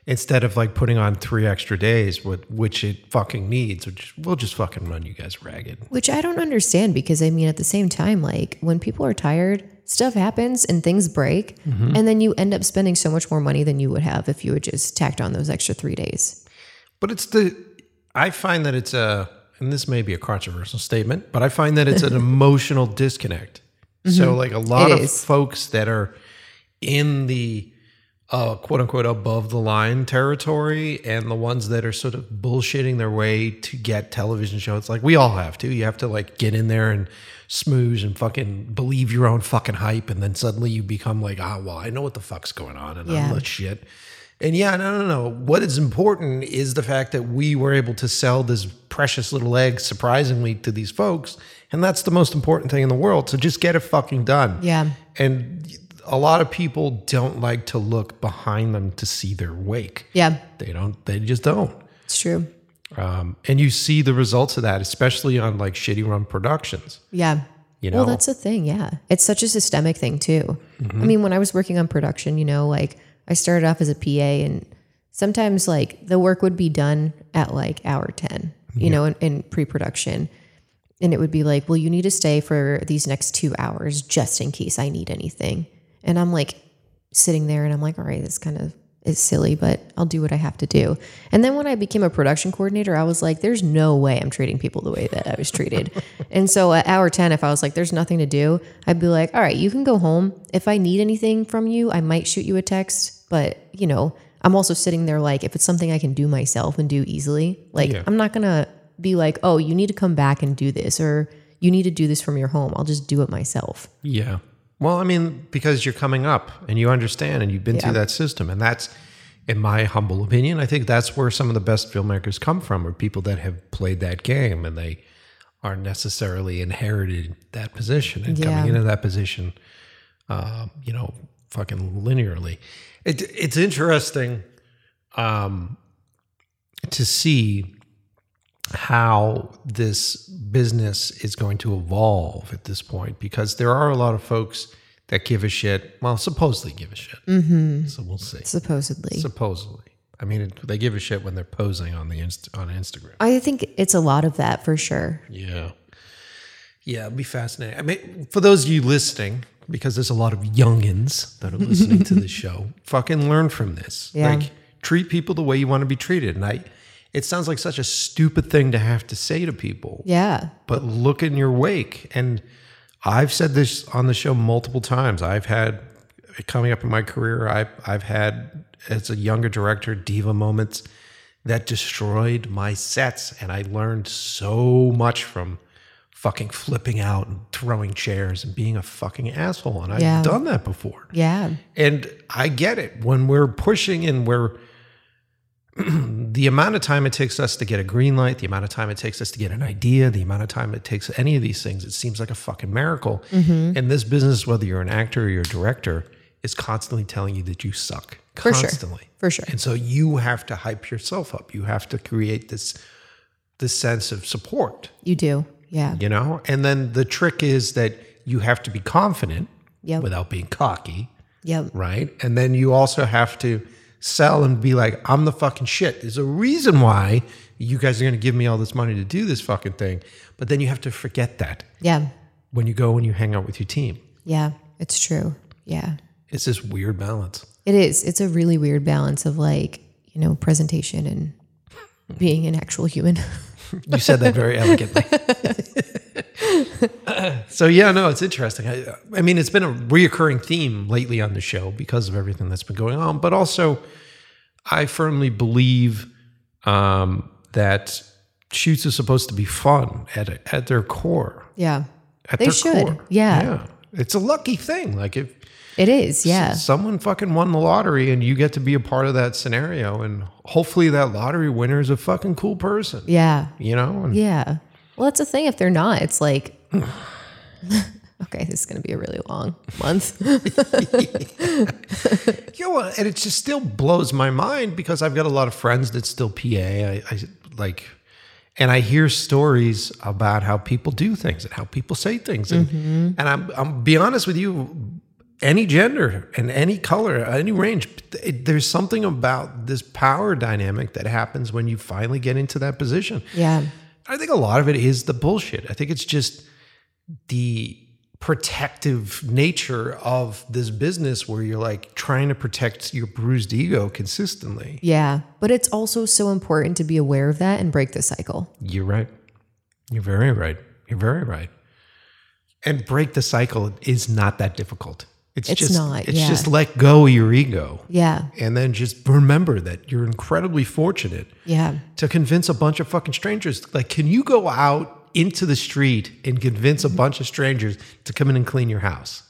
instead of like putting on three extra days, which it fucking needs. Which we'll just fucking run you guys ragged. Which I don't understand because I mean, at the same time, like when people are tired, stuff happens and things break. Mm-hmm. And then you end up spending so much more money than you would have if you had just tacked on those extra three days. But it's the I find that it's a and this may be a controversial statement, but I find that it's an emotional disconnect. So mm-hmm. like a lot It of is. folks that are in the uh, quote unquote above the line territory and the ones that are sort of bullshitting their way to get television shows like we all have to you have to like get in there and smooze and fucking believe your own fucking hype and then suddenly you become like ah well i know what the fuck's going on and Yeah. i'm the shit and yeah, no, no, no. What is important is the fact that we were able to sell this precious little egg surprisingly to these folks. And that's the most important thing in the world. So just get it fucking done. Yeah. And a lot of people don't like to look behind them to see their wake. Yeah. They don't, they just don't. It's true. Um, and you see the results of that, especially on like shitty run productions. Yeah. You know, Well, that's the thing. Yeah. It's such a systemic thing, too. I mean, when I was working on production, you know, like I started off as a PA and sometimes like the work would be done at like hour 10, you know, in, in pre production. And it would be like, well, you need to stay for these next two hours just in case I need anything. And I'm like sitting there and I'm like, all right, this kind of is silly, but I'll do what I have to do. And then when I became a production coordinator, I was like, there's no way I'm treating people the way that I was treated. and so at hour 10, if I was like, there's nothing to do, I'd be like, all right, you can go home. If I need anything from you, I might shoot you a text. But, you know, I'm also sitting there like, if it's something I can do myself and do easily, like, Yeah. I'm not going to be like, oh, you need to come back and do this, or you need to do this from your home. I'll just do it myself. Yeah. Well, I mean, because you're coming up and you understand and you've been through that system. And that's, in my humble opinion, I think that's where some of the best filmmakers come from are people that have played that game and they aren't necessarily inherited that position and Yeah. coming into that position, uh, you know, fucking linearly. It, it's interesting um, to see how this business is going to evolve at this point because there are a lot of folks that give a shit. Well, supposedly give a shit. Mm-hmm. So we'll see. Supposedly. Supposedly, I mean, it, they give a shit when they're posing on the inst- on Instagram. I think it's a lot of that for sure. Yeah, yeah, it'd be fascinating. I mean, for those of you listening, because there's a lot of youngins that are listening to the show. Fucking learn from this. Yeah. Like treat people the way you want to be treated. And I it sounds like such a stupid thing to have to say to people. Yeah. But look in your wake. And I've said this on the show multiple times. I've had coming up in my career, I've I've had as a younger director diva moments that destroyed my sets. And I learned so much from fucking flipping out and throwing chairs and being a fucking asshole. And I've Yeah. done that before. Yeah. And I get it when we're pushing and we're the amount of time it takes us to get a green light, the amount of time it takes us to get an idea, the amount of time it takes any of these things, it seems like a fucking miracle. Mm-hmm. And this business, whether you're an actor or you're a director, is constantly telling you that you suck. For sure. Constantly. For sure. And so you have to hype yourself up. You have to create this this sense of support, You do. Yeah. you know? And then the trick is that you have to be confident Yep. without being cocky Yep. right? And then you also have to sell and be like, I'm the fucking shit. There's a reason why you guys are going to give me all this money to do this fucking thing. But then you have to forget that Yeah. when you go and you hang out with your team. Yeah. It's true. Yeah. It's this weird balance. It is. It's a really weird balance of like, you know, presentation and being an actual human. You said that very elegantly. so yeah, no, it's interesting. I, I mean, it's been a reoccurring theme lately on the show because of everything that's been going on. But also, I firmly believe um, that shoots are supposed to be fun at at their core. yeah. At They their should. core. Yeah. yeah. It's a lucky thing. Like if It is. Yeah. someone fucking won the lottery and you get to be a part of that scenario, and hopefully that lottery winner is a fucking cool person. Yeah. You know, and Yeah. Well, that's the thing. If they're not, it's like, okay, this is going to be a really long month. You know what? And it just still blows my mind because I've got a lot of friends that still PA. I, I like, and I hear stories about how people do things and how people say things. And, mm-hmm. and I'm, I'm be honest with you, any gender and any color, any range, it, there's something about this power dynamic that happens when you finally get into that position. yeah. I think a lot of it is the bullshit. I think it's just the protective nature of this business where you're like trying to protect your bruised ego consistently. Yeah. But it's also so important to be aware of that and break the cycle. You're right. You're very right. You're very right. And break the cycle is not that difficult. It's, It's just not, it's yeah. just let go of your ego. Yeah. And then just remember that you're incredibly fortunate Yeah. to convince a bunch of fucking strangers. Like, can you go out into the street and convince a bunch of strangers to come in and clean your house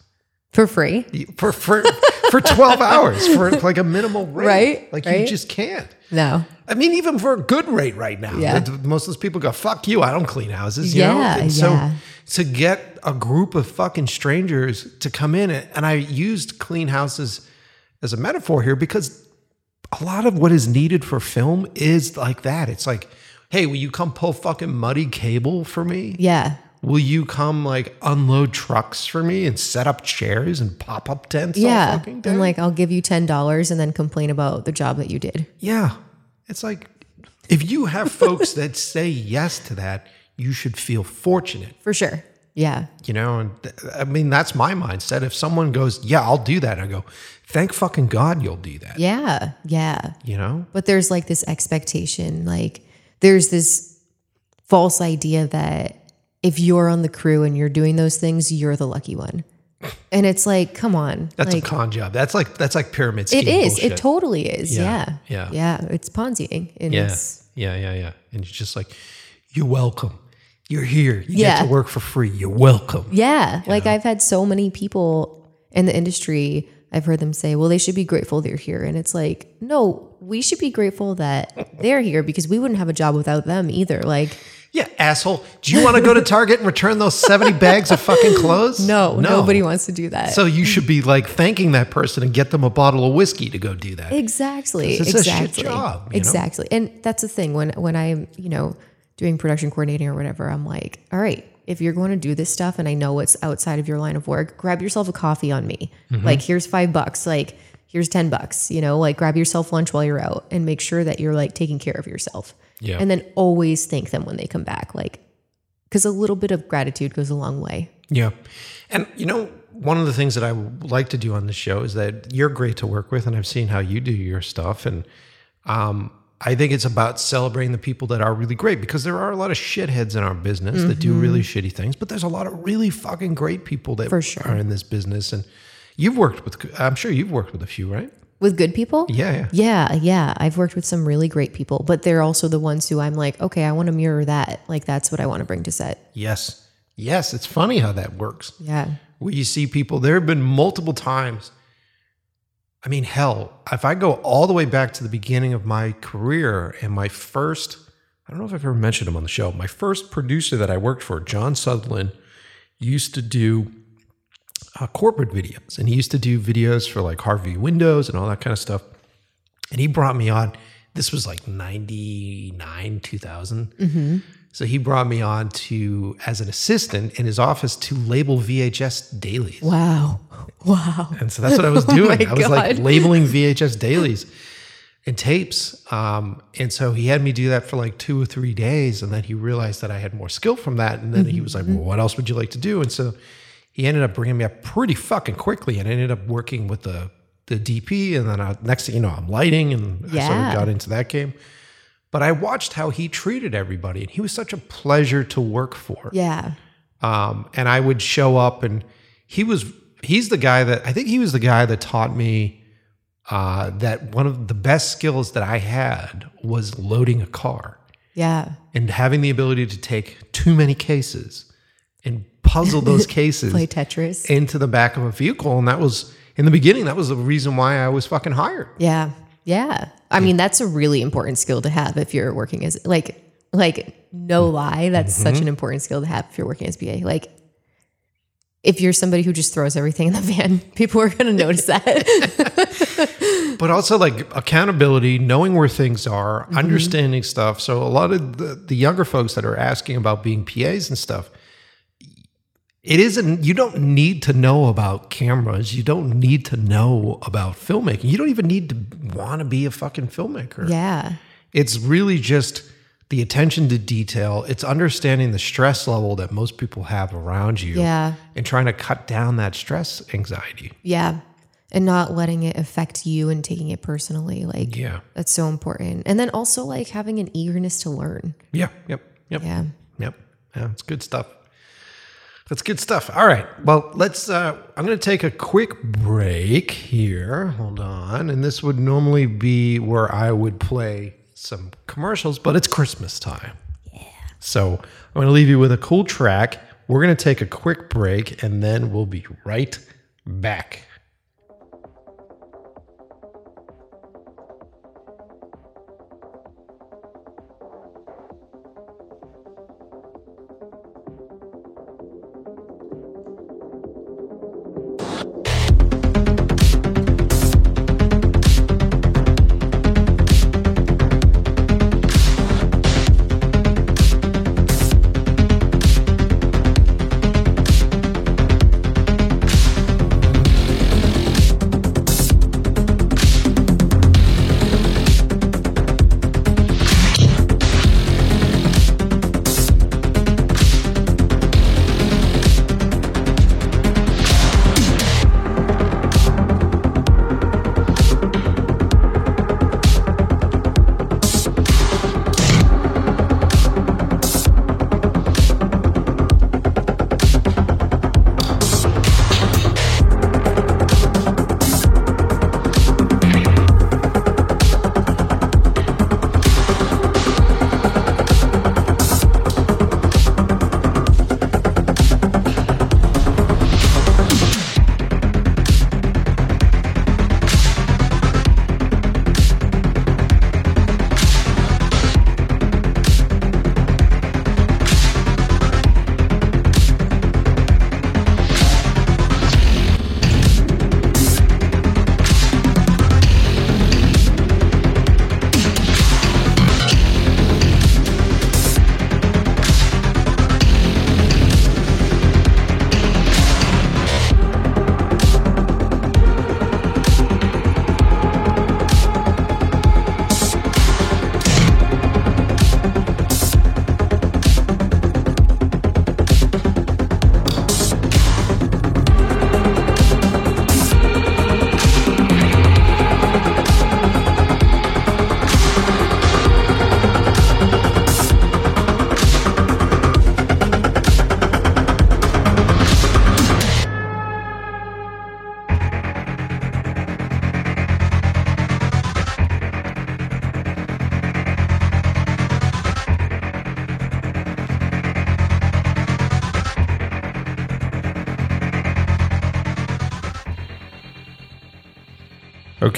For free. for for for twelve hours for like a minimal rate? Right, Like you just can't. No. I mean, even for a good rate right now, Yeah. most of those people go, "Fuck you! I don't clean houses." You know? Yeah, And so yeah. to get a group of fucking strangers to come in, and I used clean houses as a metaphor here because a lot of what is needed for film is like that. It's like, hey, will you come pull fucking muddy cable for me? Yeah. Will you come like unload trucks for me and set up chairs and pop up tents Yeah. And like, I'll give you $10 and then complain about the job that you did. Yeah. It's like if you have folks that say yes to that, you should feel fortunate, For sure. Yeah. you know? And th- I mean, that's my mindset. If someone goes, Yeah, I'll do that, I go, Thank fucking God you'll do that, Yeah. Yeah. you know? But there's like this expectation, like there's this false idea that if you're on the crew and you're doing those things, you're the lucky one. And it's like, come on. That's like a con job. That's like that's like pyramid scheme. it is. bullshit. It totally is. Yeah, Yeah. yeah. Yeah. It's Ponziing. And Yeah. it's Yeah, yeah, yeah. And it's just like, You're welcome. You're here. You Yeah. get to work for free. You're welcome. yeah. Like I've had so many people in the industry, I've heard them say, well, they should be grateful they're here. And it's like, no, we should be grateful that they're here because we wouldn't have a job without them either. Like, Yeah, asshole. Do you want to go to Target and return those 70 bags of fucking clothes? no, nobody wants to do that. So you should be like thanking that person and get them a bottle of whiskey to go do that. Exactly. It's a shit exactly. job, you know? exactly. And that's the thing when when I'm, you know, doing production coordinating or whatever, I'm like, all right, if you're going to do this stuff and I know it's outside of your line of work, grab yourself a coffee on me. Mm-hmm. Like here's 5 bucks, like here's 10 bucks, you know, like grab yourself lunch while you're out and make sure that you're like taking care of yourself. Yeah. And then always thank them when they come back like cuz a little bit of gratitude goes a long way. Yeah. And you know, one of the things that I like to do on the show is that you're great to work with, and I've seen how you do your stuff, and um, I think it's about celebrating the people that are really great because there are a lot of shitheads in our business that do really shitty things, but there's a lot of really fucking great people that For sure. are in this business, and you've worked with. I'm sure you've worked with a few, right? With good people? Yeah, yeah. Yeah, yeah. I've worked with some really great people, but they're also the ones who I'm like, okay, I want to mirror that. Like that's what I want to bring to set. Yes, yes. It's funny how that works. Yeah. where you see people. There have been multiple times. I mean, hell, if I go all the way back to the beginning of my career and my first, I don't know if I've ever mentioned him on the show, my first producer that I worked for, John Sutherland, used to do uh, corporate videos. And he used to do videos for like Harvey Windows and all that kind of stuff. And he brought me on. This was like 99, 2000. So he brought me on to, as an assistant in his office, to label VHS dailies. Wow. Wow. And so that's what I was doing. my I was like labeling VHS dailies and tapes. Um, and so he had me do that for like two or three days. And then he realized that I had more skill from that. And then he was like, Mm-hmm. well, what else would you like to do? And so he ended up bringing me up pretty fucking quickly. And I ended up working with the, the DP. And then I, next thing you know, I'm lighting and I sort Yeah. of got into that game. But I watched how he treated everybody. And he was such a pleasure to work for Yeah. um, and I would show up, and he was he's the guy that I think he was the guy that taught me uh, that one of the best skills that I had was loading a car Yeah. and having the ability to take too many cases and puzzle those cases Play Tetris. into the back of a vehicle, and that was in the beginning. That was the reason why I was fucking hired. Yeah. Yeah. I mean, that's a really important skill to have if you're working as like like no mm-hmm. lie, that's such an mm-hmm. important skill to have if you're working as BA. Like if you're somebody who just throws everything in the van, people are going to notice that. but also like accountability, knowing where things are, mm-hmm. understanding stuff. So a lot of the, the younger folks that are asking about being PAs and stuff, it isn't you don't need to know about cameras. You don't need to know about filmmaking. You don't even need to want to be a fucking filmmaker. yeah. It's really just the attention to detail. It's understanding the stress level that most people have around you. Yeah. And trying to cut down that stress anxiety. Yeah. And not letting it affect you and taking it personally. Like Yeah. that's so important. And then also like having an eagerness to learn. Yeah. Yep. Yep. Yeah. Yep. Yeah, it's good stuff. That's good stuff. All right. Well, let's uh I'm going to take a quick break here. Hold on. And this would normally be where I would play some commercials, but it's Christmas time. Yeah. So, I'm going to leave you with a cool track. We're going to take a quick break and then we'll be right back.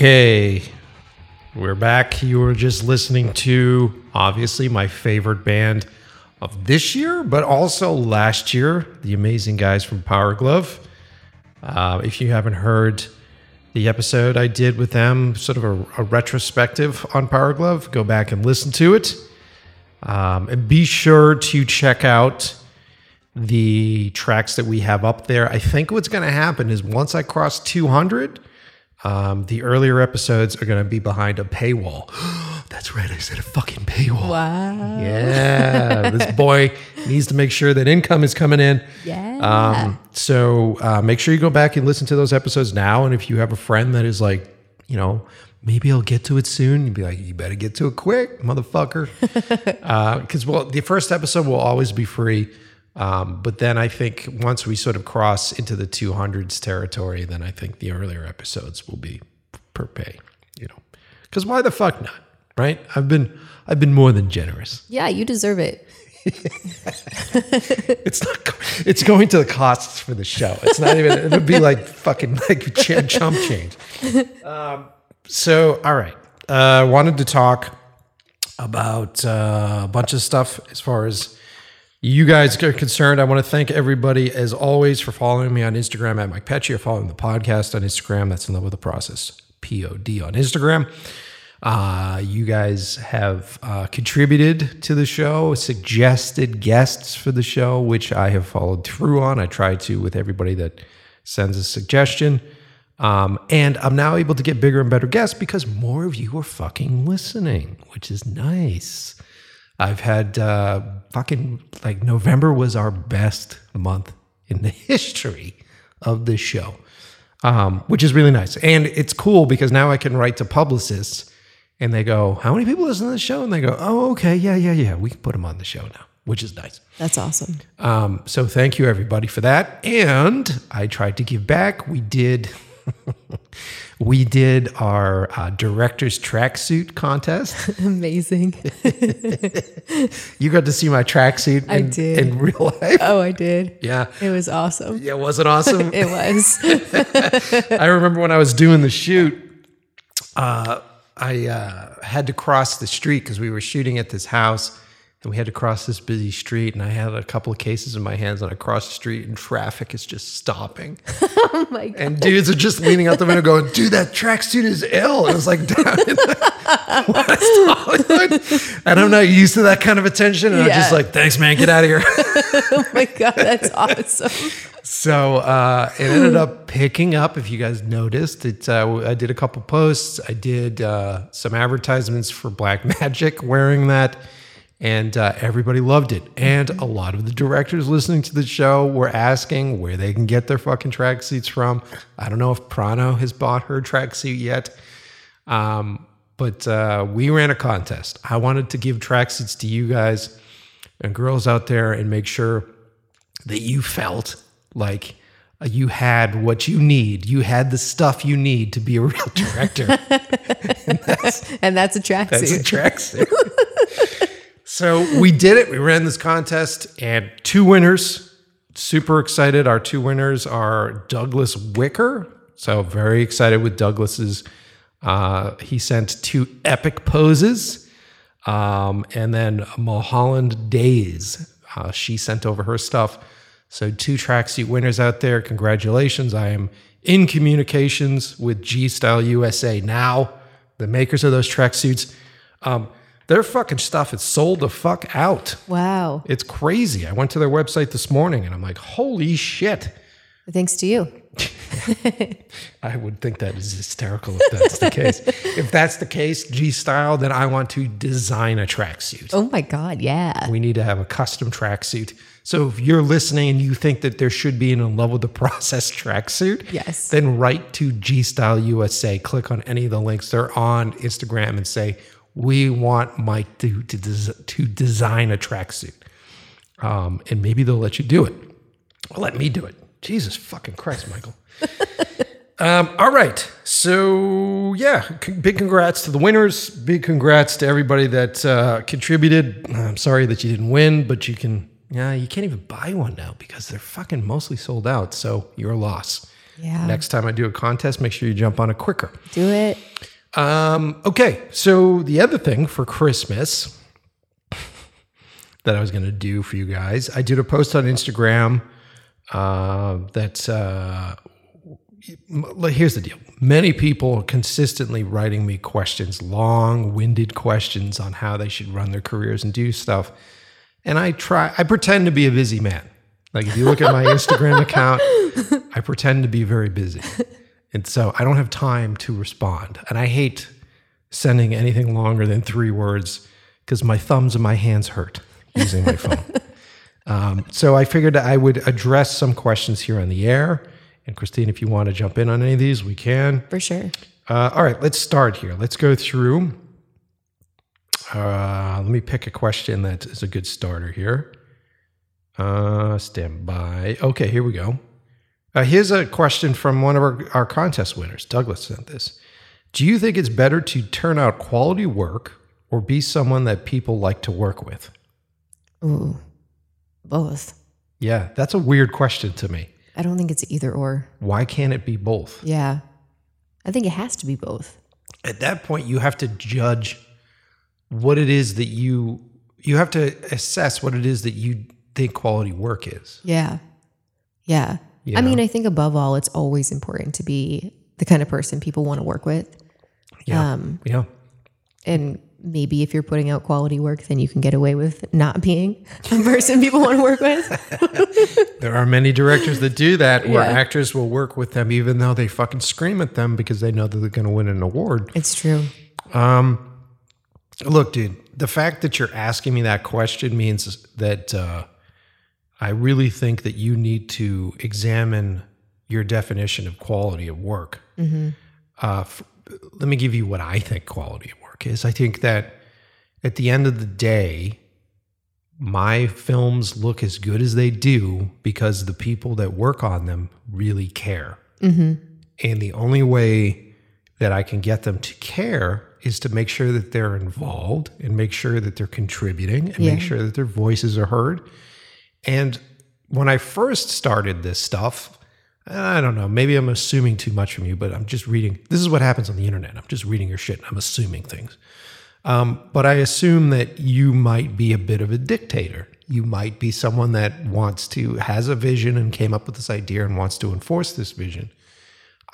Okay, we're back. You were just listening to obviously my favorite band of this year, but also last year, the amazing guys from Power Glove. Uh, if you haven't heard the episode I did with them, sort of a, a retrospective on Power Glove, go back and listen to it. Um, and be sure to check out the tracks that we have up there. I think what's going to happen is once I cross 200, um, the earlier episodes are going to be behind a paywall. That's right, I said a fucking paywall. Wow. Yeah, this boy needs to make sure that income is coming in. Yeah. Um, so uh, make sure you go back and listen to those episodes now. And if you have a friend that is like, you know, maybe I'll get to it soon, you'd be like, you better get to it quick, motherfucker. Because well, the first episode will always be free. Um, but then I think once we sort of cross into the 200s territory, then I think the earlier episodes will be per pay. You know, because why the fuck not? Right? I've been I've been more than generous. yeah, you deserve it. It's not. It's going to the costs for the show. It's not even. It would be like fucking like ch- chump change. Um, so all right, uh, wanted to talk about uh, a bunch of stuff as far as you guys are concerned. I want to thank everybody as always for following me on Instagram at Mike Pecci or following the podcast on Instagram. That's in love with the process. Pod on Instagram. Uh, you guys have uh, contributed to the show, suggested guests for the show, which I have followed through on. I try to with everybody that sends a suggestion. Um, and I'm now able to get bigger and better guests because more of you are fucking listening, which is nice. I've had uh, fucking like November was our best month in the history of this show, um, which is really nice. And it's cool because now I can write to publicists and they go, How many people listen to the show? And they go, Oh, okay. Yeah, yeah, yeah. We can put them on the show now, which is nice. That's awesome. Um, so thank you everybody for that. And I tried to give back. We did. we did our uh, director's tracksuit contest. Amazing. You got to see my tracksuit I in, did. in real life. oh, I did. Yeah. It was awesome. Yeah, was it awesome? It was. I remember when I was doing the shoot, uh, I uh, had to cross the street because we were shooting at this house and we had to cross this busy street. And I had a couple of cases in my hands and I crossed the street and traffic is just stopping. oh my God. And dudes are just leaning out the window going, dude, that tracksuit is ill. And it was like down in West Hollywood. And I'm not used to that kind of attention. And I'm just like, thanks, man, get out of here. Oh my God. That's awesome. So uh, it ended up picking up. If you guys noticed, it. Uh, I did a couple posts. I did uh, some advertisements for Black Magic wearing that, and uh, everybody loved it. And a lot of the directors listening to the show were asking where they can get their fucking tracksuits from. I don't know if Prano has bought her tracksuit yet, um, but uh, we ran a contest. I wanted to give tracksuits to you guys and girls out there and make sure that you felt like uh, you had what you need. You had the stuff you need to be a real director. And that's a That's a tracksuit. tracksuit. so we did it. We ran this contest and two winners. Super excited. Our two winners are Douglas Wicker. So very excited with Douglas's. Uh, he sent two epic poses. Um, and then Mulholland Days. Uh, she sent over her stuff. So two tracksuit winners out there. Congratulations. I am in communications with G Style USA now, the makers of those tracksuits. Um, their fucking stuff is sold the fuck out. Wow. It's crazy. I went to their website this morning and I'm like, holy shit. Thanks to you. I would think that is hysterical if that's the case. If that's the case, G Style, then I want to design a tracksuit. Oh my God. Yeah. We need to have a custom tracksuit. So if you're listening and you think that there should be an in love with the process tracksuit, Yes. then write to G Style USA. Click on any of the links. They're on Instagram and say, "We want Mike to to, des- to design a tracksuit," um, and maybe they'll let you do it. Or let me do it. Jesus fucking Christ, Michael. Um, all right. So, yeah, c- big congrats to the winners. Big congrats to everybody that uh, contributed. I'm sorry that you didn't win, but you can, yeah, you can't even buy one now because they're fucking mostly sold out. So, your loss. Yeah. Next time I do a contest, make sure you jump on it quicker. Do it. Um, okay, so the other thing for Christmas that I was going to do for you guys, I did a post on Instagram uh, that uh, here's the deal. Many people are consistently writing me questions, long-winded questions on how they should run their careers and do stuff. And I try, I pretend to be a busy man. Like if you look at my Instagram account, I pretend to be very busy. And so I don't have time to respond. And I hate sending anything longer than three words because my thumbs and my hands hurt using my phone. Um, so I figured I would address some questions here on the air. And Christine, if you want to jump in on any of these, we can. For sure. Uh, all right, let's start here. Let's go through. Uh, let me pick a question that is a good starter here. Uh, stand by. Okay, here we go. Uh, here's a question from one of our, our contest winners. Douglas sent this. Do you think it's better to turn out quality work or be someone that people like to work with? Ooh, both. Yeah, that's a weird question to me. I don't think it's either or. Why can't it be both? Yeah. I think it has to be both. At that point, you have to judge what it is that you you have to assess what it is that you think quality work is. Yeah. Yeah. I mean. I think above all, it's always important to be the kind of person people want to work with. Yeah, Um, yeah, and maybe if you're putting out quality work, then you can get away with not being a person people want to work with. there are many directors that do that, where Yeah. actors will work with them even though they fucking scream at them because they know that they're going to win an award. It's true. Look, dude, the fact that you're asking me that question means that uh, I really think that you need to examine your definition of quality of work. Uh, f- let me give you what I think quality of work is. I think that at the end of the day, my films look as good as they do because the people that work on them really care. And the only way that I can get them to care is to make sure that they're involved and make sure that they're contributing and Yeah. make sure that their voices are heard. And when I first started this stuff, I don't know, maybe I'm assuming too much from you, but I'm just reading. This is what happens on the internet. I'm just reading your shit. I'm assuming things. Um, but I assume that you might be a bit of a dictator. You might be someone that wants to, has a vision and came up with this idea and wants to enforce this vision.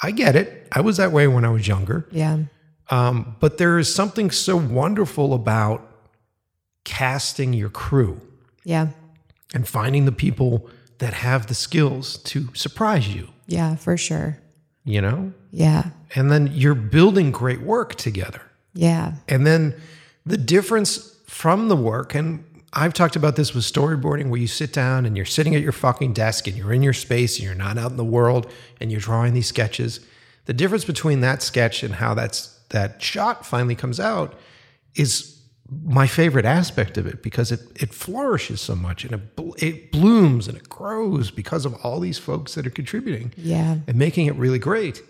I get it. I was that way when I was younger. Yeah. Um, but there is something so wonderful about casting your crew Yeah. And finding the people that have the skills to surprise you, Yeah, for sure. you know? Yeah. And then you're building great work together. Yeah. And then the difference from the work, and I've talked about this with storyboarding, where you sit down and you're sitting at your fucking desk and you're in your space and you're not out in the world and you're drawing these sketches. The difference between that sketch and how that's that shot finally comes out is my favorite aspect of it because it it flourishes so much and it bl- it blooms and it grows because of all these folks that are contributing Yeah. and making it really great.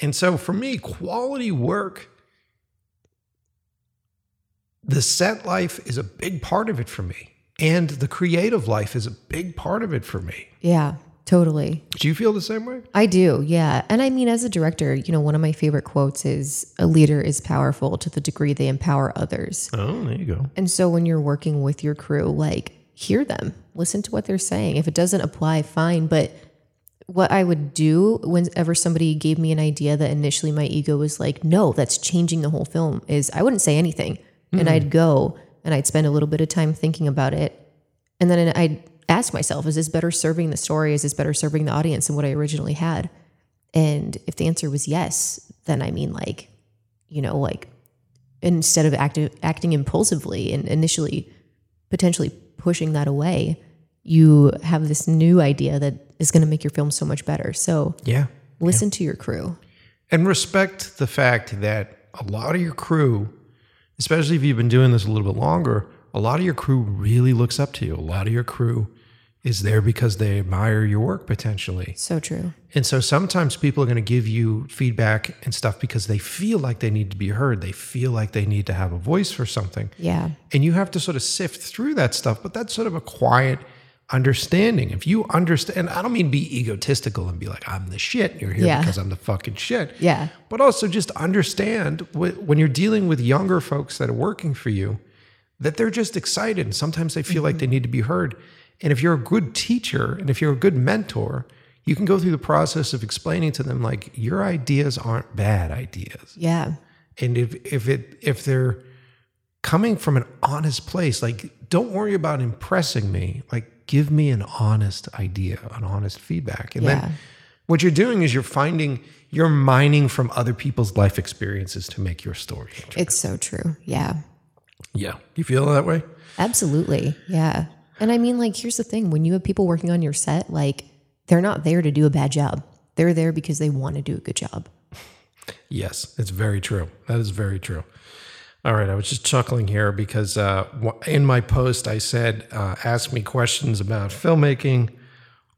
And so for me, quality work, the set life is a big part of it for me. And the creative life is a big part of it for me. Yeah. Totally. Do you feel the same way? I do, yeah. And I mean, as a director, you know, one of my favorite quotes is a leader is powerful to the degree they empower others. Oh, there you go. And so when you're working with your crew, like, hear them, listen to what they're saying. If it doesn't apply, fine. But what I would do whenever somebody gave me an idea that initially my ego was like, no, that's changing the whole film, is I wouldn't say anything. And hmm. I'd go and I'd spend a little bit of time thinking about it. And then I'd ask myself, is this better serving the story? Is this better serving the audience than what I originally had? And if the answer was yes, then I mean, like, you know, like instead of acti- acting impulsively and initially potentially pushing that away, you have this new idea that is going to make your film so much better. So Yeah. listen to your crew. And respect the fact that a lot of your crew, especially if you've been doing this a little bit longer, a lot of your crew really looks up to you. A lot of your crew is there because they admire your work potentially. So true. And so sometimes people are going to give you feedback and stuff because they feel like they need to be heard. They feel like they need to have a voice for something. Yeah. And you have to sort of sift through that stuff. But that's sort of a quiet, understanding. If you understand, I don't mean be egotistical and be like, I'm the shit. You're here Yeah. because I'm the fucking shit. Yeah. But also just understand when you're dealing with younger folks that are working for you, that they're just excited. And sometimes they feel like mm-hmm. they need to be heard. And if you're a good teacher and if you're a good mentor, you can go through the process of explaining to them like your ideas aren't bad ideas Yeah. and if if it if they're coming from an honest place like don't worry about impressing me like give me an honest idea an honest feedback and Yeah. then what you're doing is you're finding you're mining from other people's life experiences to make your story It's so true. Yeah. yeah you feel that way Absolutely. Yeah. And I mean, like, here's the thing when you have people working on your set, like, they're not there to do a bad job. They're there because they want to do a good job. Yes, it's very true. That is very true. All right, I was just chuckling here because uh, in my post I said, uh, ask me questions about filmmaking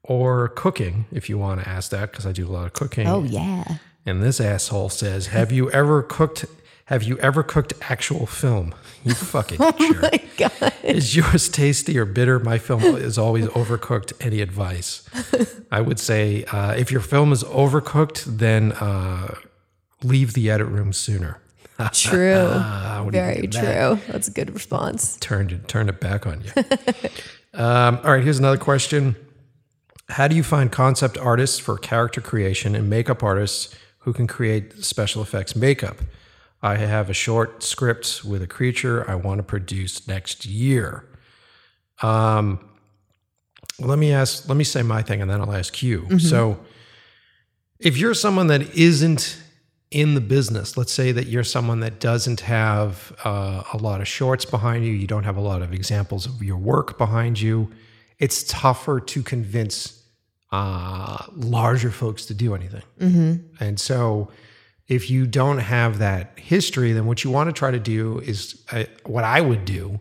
or cooking if you want to ask that because I do a lot of cooking. Oh, yeah. And this asshole says, "Have you ever cooked? Have you ever cooked actual film? You fucking oh jerk. God. Is yours tasty or bitter? My film is always overcooked. Any advice? I would say uh, if your film is overcooked, then uh, leave the edit room sooner. True. What do you Very of that? true. That's a good response. Turned it, turned it back on you. um, all right, here's another question. How do you find concept artists for character creation and makeup artists who can create special effects makeup? I have a short script with a creature I want to produce next year. Um, let me ask, let me say my thing and then I'll ask you. So, if you're someone that isn't in the business, let's say that you're someone that doesn't have uh, a lot of shorts behind you, you don't have a lot of examples of your work behind you, it's tougher to convince uh, larger folks to do anything. And so, if you don't have that history, then what you want to try to do is uh, what I would do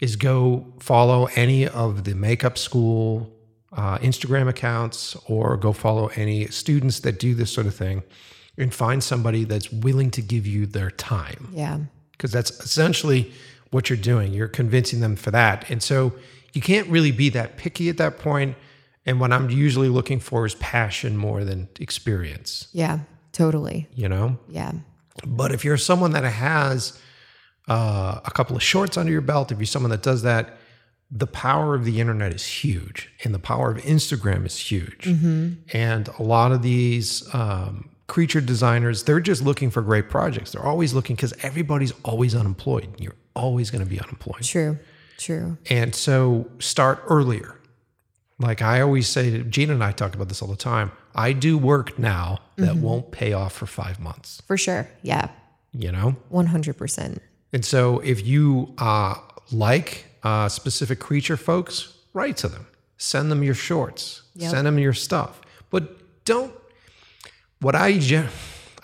is go follow any of the makeup school uh, Instagram accounts or go follow any students that do this sort of thing and find somebody that's willing to give you their time Yeah. because that's essentially what you're doing. You're convincing them for that. And so you can't really be that picky at that point. And what I'm usually looking for is passion more than experience, Yeah. Totally. you know? Yeah. But if you're someone that has uh, a couple of shorts under your belt, if you're someone that does that, the power of the internet is huge, and the power of Instagram is huge. And a lot of these um, creature designers, they're just looking for great projects. They're always looking because everybody's always unemployed. You're always going to be unemployed. True. True. And so start earlier. Like I always say, Gina and I talk about this all the time. I do work now that won't pay off for five months, For sure. Yeah. you know? 100%. And so if you uh, like uh, specific creature folks, write to them. Send them your shorts. Send them your stuff. But don't, what I, gen-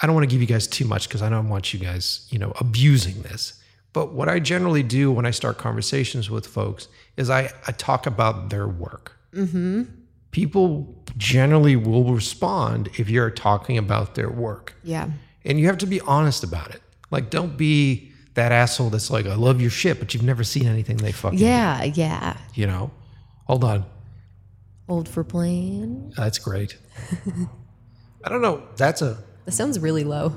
I don't want to give you guys too much because I don't want you guys, you know, abusing this. But what I generally do when I start conversations with folks is I, I talk about their work. People generally will respond if you're talking about their work. Yeah. And you have to be honest about it. Like, don't be that asshole that's like, I love your shit, but you've never seen anything they fucking Yeah. Yeah. you know? Hold on. Old for playing. That's great. I don't know. That's a That sounds really low.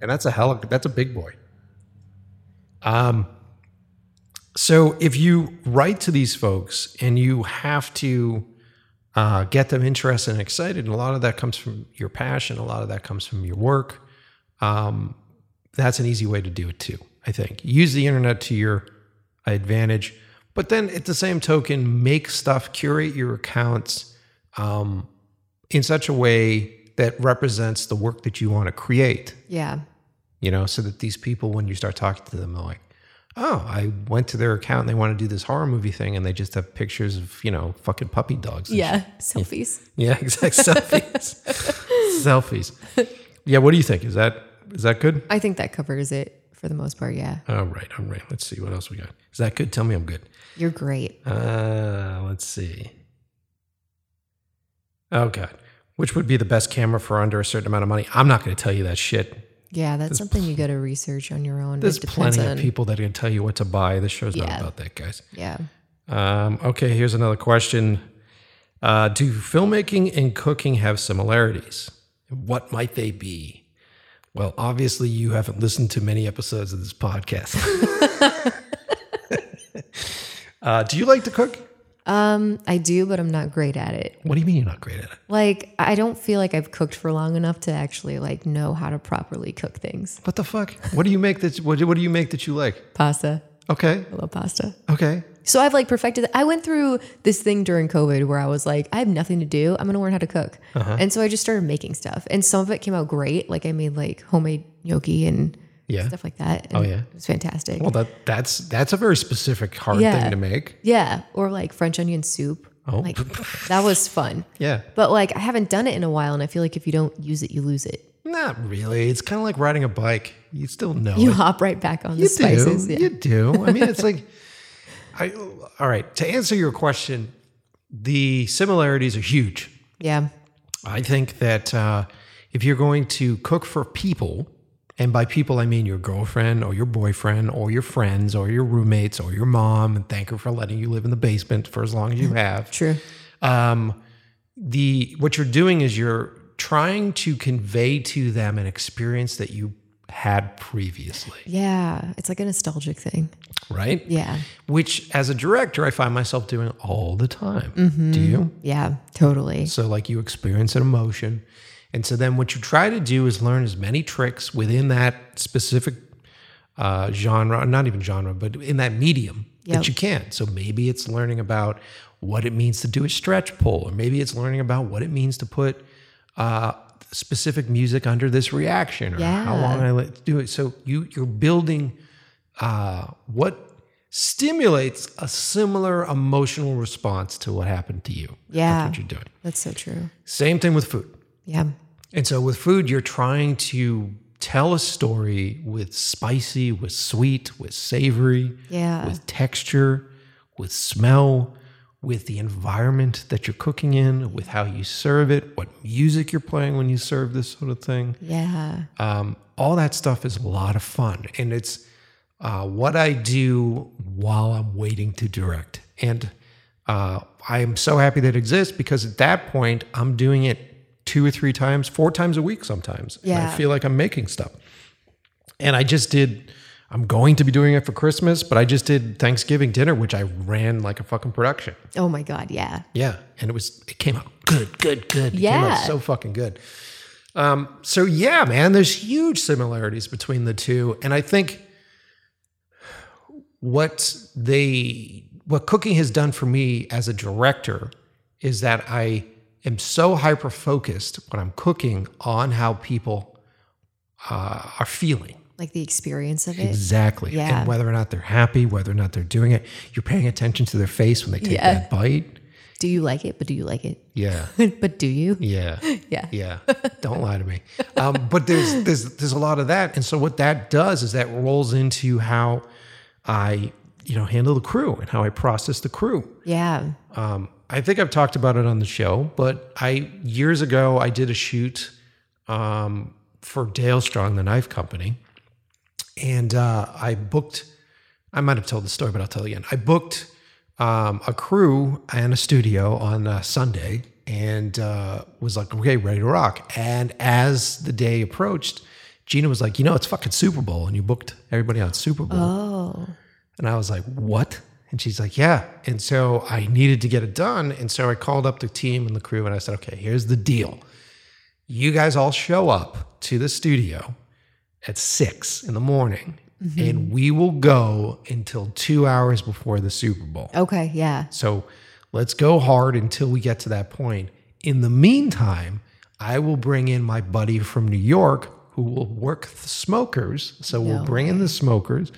and that's a hell of, that's a big boy. Um so if you write to these folks and you have to uh, get them interested and excited, and a lot of that comes from your passion, a lot of that comes from your work. Um, that's an easy way to do it too. I think use the internet to your advantage, but then at the same token, make stuff, curate your accounts um, in such a way that represents the work that you want to create. Yeah. You know, so that these people, when you start talking to them, they're like, "Oh, I went to their account and they want to do this horror movie thing, and they just have pictures of you know fucking puppy dogs." Yeah. Selfies. yeah, exactly. Selfies. Selfies. Yeah, what do you think? Is that is that good? I think that covers it for the most part. Yeah. All right, all right. Let's see what else we got. Is that good? Tell me I'm good. You're great. Uh, let's see. Oh god, which would be the best camera for under a certain amount of money? I'm not going to tell you that shit. Yeah. That's something you got to research on your own. There's plenty on, of people that can tell you what to buy. This show's not about that, guys. Yeah. Um, okay, here's another question. Uh, do filmmaking and cooking have similarities? What might they be? Well, obviously, you haven't listened to many episodes of this podcast. uh, do you like to cook? Um, I do, but I'm not great at it. What do you mean you're not great at it? Like, I don't feel like I've cooked for long enough to actually like know how to properly cook things. What the fuck? What do you make that? What, what do you make that you like? Pasta. Okay, I love pasta. okay. So I've like perfected. I went through this thing during COVID where I was like, I have nothing to do. I'm gonna learn how to cook, Uh-huh. and so I just started making stuff. And some of it came out great. Like I made like homemade gnocchi and Yeah. stuff like that. and Oh, yeah? it was fantastic. Well, that that's that's a very specific hard Yeah. thing to make. yeah, or like French onion soup. Oh. Like that was fun. Yeah. But like I haven't done it in a while, and I feel like if you don't use it, you lose it. Not really. It's kind of like riding a bike. You still know You it. hop right back on You the spices. do. Yeah. You do. I mean, it's like, I. All right. To answer your question, the similarities are huge. yeah. I think that uh, if you're going to cook for people, and by people I mean your girlfriend or your boyfriend or your friends or your roommates or your mom, and thank her for letting you live in the basement for as long as you have. True. um, the what you're doing is you're trying to convey to them an experience that you had previously, Yeah. It's like a nostalgic thing. right? Yeah. Which, as a director, I find myself doing all the time. Mm-hmm. Do you? Yeah. Totally. So, like, you experience an emotion, and so then what you try to do is learn as many tricks within that specific uh, genre, not even genre, but in that medium Yep. that you can. So maybe it's learning about what it means to do a stretch pull, or maybe it's learning about what it means to put uh, specific music under this reaction, or how long I let it do it. So you you're building uh, what stimulates a similar emotional response to what happened to you. Yeah. That's what you're doing. That's so true. Same thing with food. Yeah. And so with food, you're trying to tell a story with spicy, with sweet, with savory, Yeah. with texture, with smell, with the environment that you're cooking in, with how you serve it, what music you're playing when you serve this sort of thing. Yeah. Um, all that stuff is a lot of fun. And it's uh, what I do while I'm waiting to direct. And uh, I am so happy that it exists because at that point, I'm doing it two or three times, four times a week sometimes. And Yeah. I feel like I'm making stuff. And I just did, I'm going to be doing it for Christmas, but I just did Thanksgiving dinner, which I ran like a fucking production. Oh my God. Yeah. Yeah, and it was it came out good, good, good. It Yeah. so fucking good. Um, so yeah, man, there's huge similarities between the two, and I think what they what cooking has done for me as a director is that I am so hyper focused when I'm cooking on how people uh, are feeling. Like the experience of it. Exactly. Yeah. And whether or not they're happy, whether or not they're doing it. You're paying attention to their face when they take Yeah. that bite. Do you like it? But do you like it? Yeah. but do you? Yeah. Yeah. Yeah. Don't lie to me. Um, but there's there's there's a lot of that. And so what that does is that rolls into how I, you know, handle the crew and how I process the crew. Yeah. Um, I think I've talked about it on the show, but I years ago I did a shoot um, for Dalstrong, the knife company, and uh, I booked. I might have told the story, but I'll tell you again. I booked um, a crew and a studio on uh, Sunday, and uh, was like, "Okay, ready to rock." And as the day approached, Gina was like, "You know, it's fucking Super Bowl, and you booked everybody on Super Bowl." Oh. And I was like, what? And she's like, yeah. And so I needed to get it done. And so I called up the team and the crew and I said, okay, here's the deal. You guys all show up to the studio at six in the morning mm-hmm. and we will go until two hours before the Super Bowl. Okay. Yeah. So let's go hard until we get to that point. In the meantime, I will bring in my buddy from New York who will work the smokers. So we'll No bring in the smokers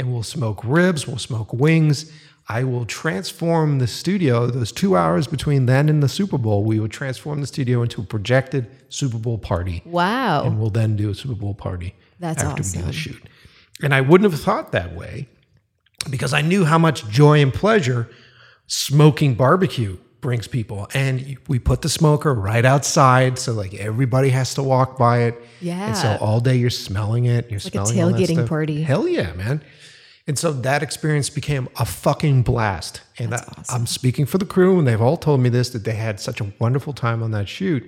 and we'll smoke ribs, we'll smoke wings. I will transform the studio, those two hours between then and the Super Bowl, we will transform the studio into a projected Super Bowl party. Wow. And we'll then do a Super Bowl party That's after we do the shoot. And I wouldn't have thought that way because I knew how much joy and pleasure smoking barbecue brings people. And we put the smoker right outside, so like everybody has to walk by it. Yeah. And so all day you're smelling it. You're Like a smelling that tailgating party. Hell yeah, man! And so that experience became a fucking blast. And I, I'm speaking for the crew, and they've all told me this that they had such a wonderful time on that shoot.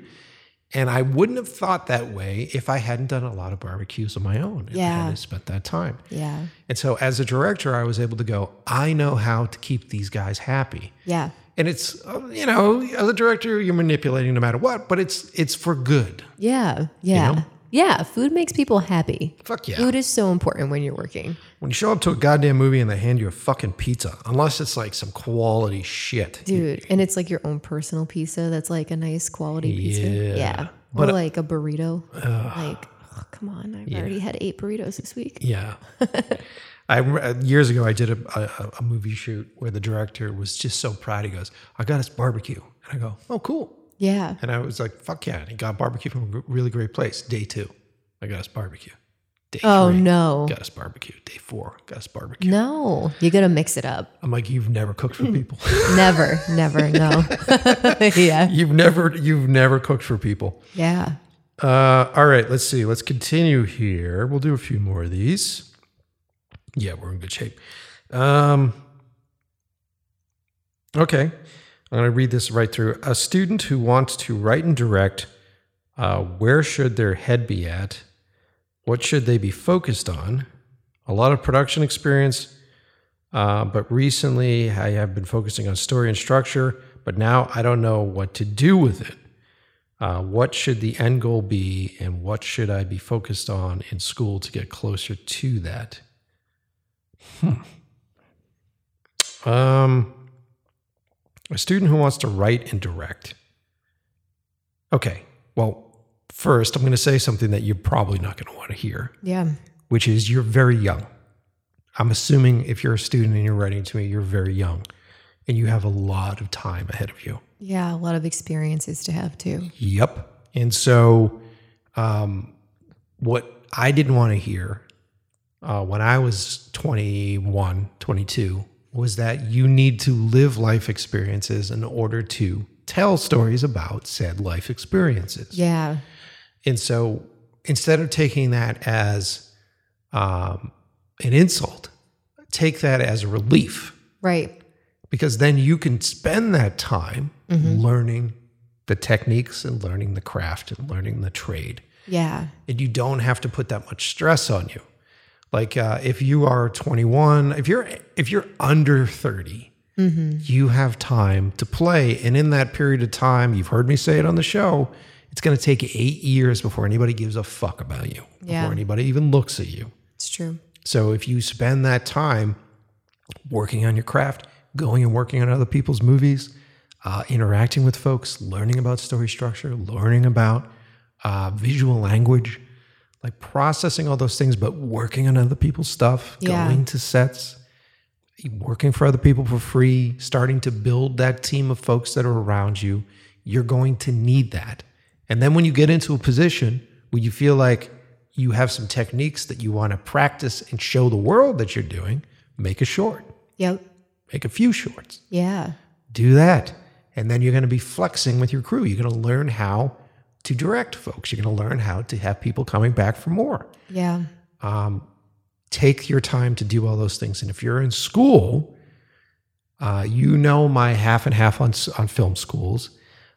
And I wouldn't have thought that way if I hadn't done a lot of barbecues of my own. Yeah. hadn't spent that time. Yeah. And so as a director, I was able to go, I know how to keep these guys happy. Yeah. And it's uh, you know, as a director, you're manipulating no matter what, but it's it's for good. Yeah. Yeah. know? Yeah. Food makes people happy. Fuck yeah. Food is so important when you're working. When you show up to a goddamn movie and they hand you a fucking pizza, unless it's like some quality shit. Dude, and it's like your own personal pizza that's like a nice quality pizza. Yeah. Yeah. But- or like a burrito. like, oh, come on. I've already had eight burritos this week. Yeah. I uh, years ago I did a, a, a movie shoot where the director was just so proud. He goes, "I got us barbecue," and I go, "Oh, cool." Yeah. And I was like, "Fuck yeah!" And he got barbecue from a really great place. Day two, I got us barbecue. Day Oh, three, no. got us barbecue. Day four, got us barbecue. No, you got to mix it up. I'm like, "You've never cooked for people. Never, never, no. yeah. you've never, you've never cooked for people." Yeah. Uh, all right, let's see. Let's continue here. We'll do a few more of these. Yeah, we're in good shape. Um, okay, I'm going to read this right through. A student who wants to write and direct, uh, where should their head be at? What should they be focused on? A lot of production experience, uh, but recently I have been focusing on story and structure, but now I don't know what to do with it. Uh, what should the end goal be, and what should I be focused on in school to get closer to that? Hmm. Um, a student who wants to write and direct. Okay, well, first, I'm going to say something that you're probably not going to want to hear, Yeah. which is you're very young. I'm assuming if you're a student and you're writing to me, you're very young and you have a lot of time ahead of you. Yeah. A lot of experiences to have too. Yep. And so, um, what I didn't want to hear uh, when I was 21, 22 was that you need to live life experiences in order to tell stories about said life experiences. Yeah. And so, instead of taking that as um, an insult, take that as a relief Right. because then you can spend that time learning the techniques and learning the craft and learning the trade. Yeah. And you don't have to put that much stress on you. Like uh, if you are 21, if you're if you're under 30, you have time to play. And in that period of time, you've heard me say it on the show, it's going to take eight years before anybody gives a fuck about you, Yeah. before anybody even looks at you. It's true. So if you spend that time working on your craft, going and working on other people's movies, uh, interacting with folks, learning about story structure, learning about uh, visual language, like processing all those things, but working on other people's stuff, Yeah. going to sets, working for other people for free, starting to build that team of folks that are around you, you're going to need that. And then when you get into a position where you feel like you have some techniques that you want to practice and show the world that you're doing, make a short, Yep. make a few shorts, Yeah. do that. And then you're going to be flexing with your crew. You're going to learn how to direct folks. You're going to learn how to have people coming back for more Yeah. take your time to do all those things. And if you're in school, uh, you know my half and half on on film schools.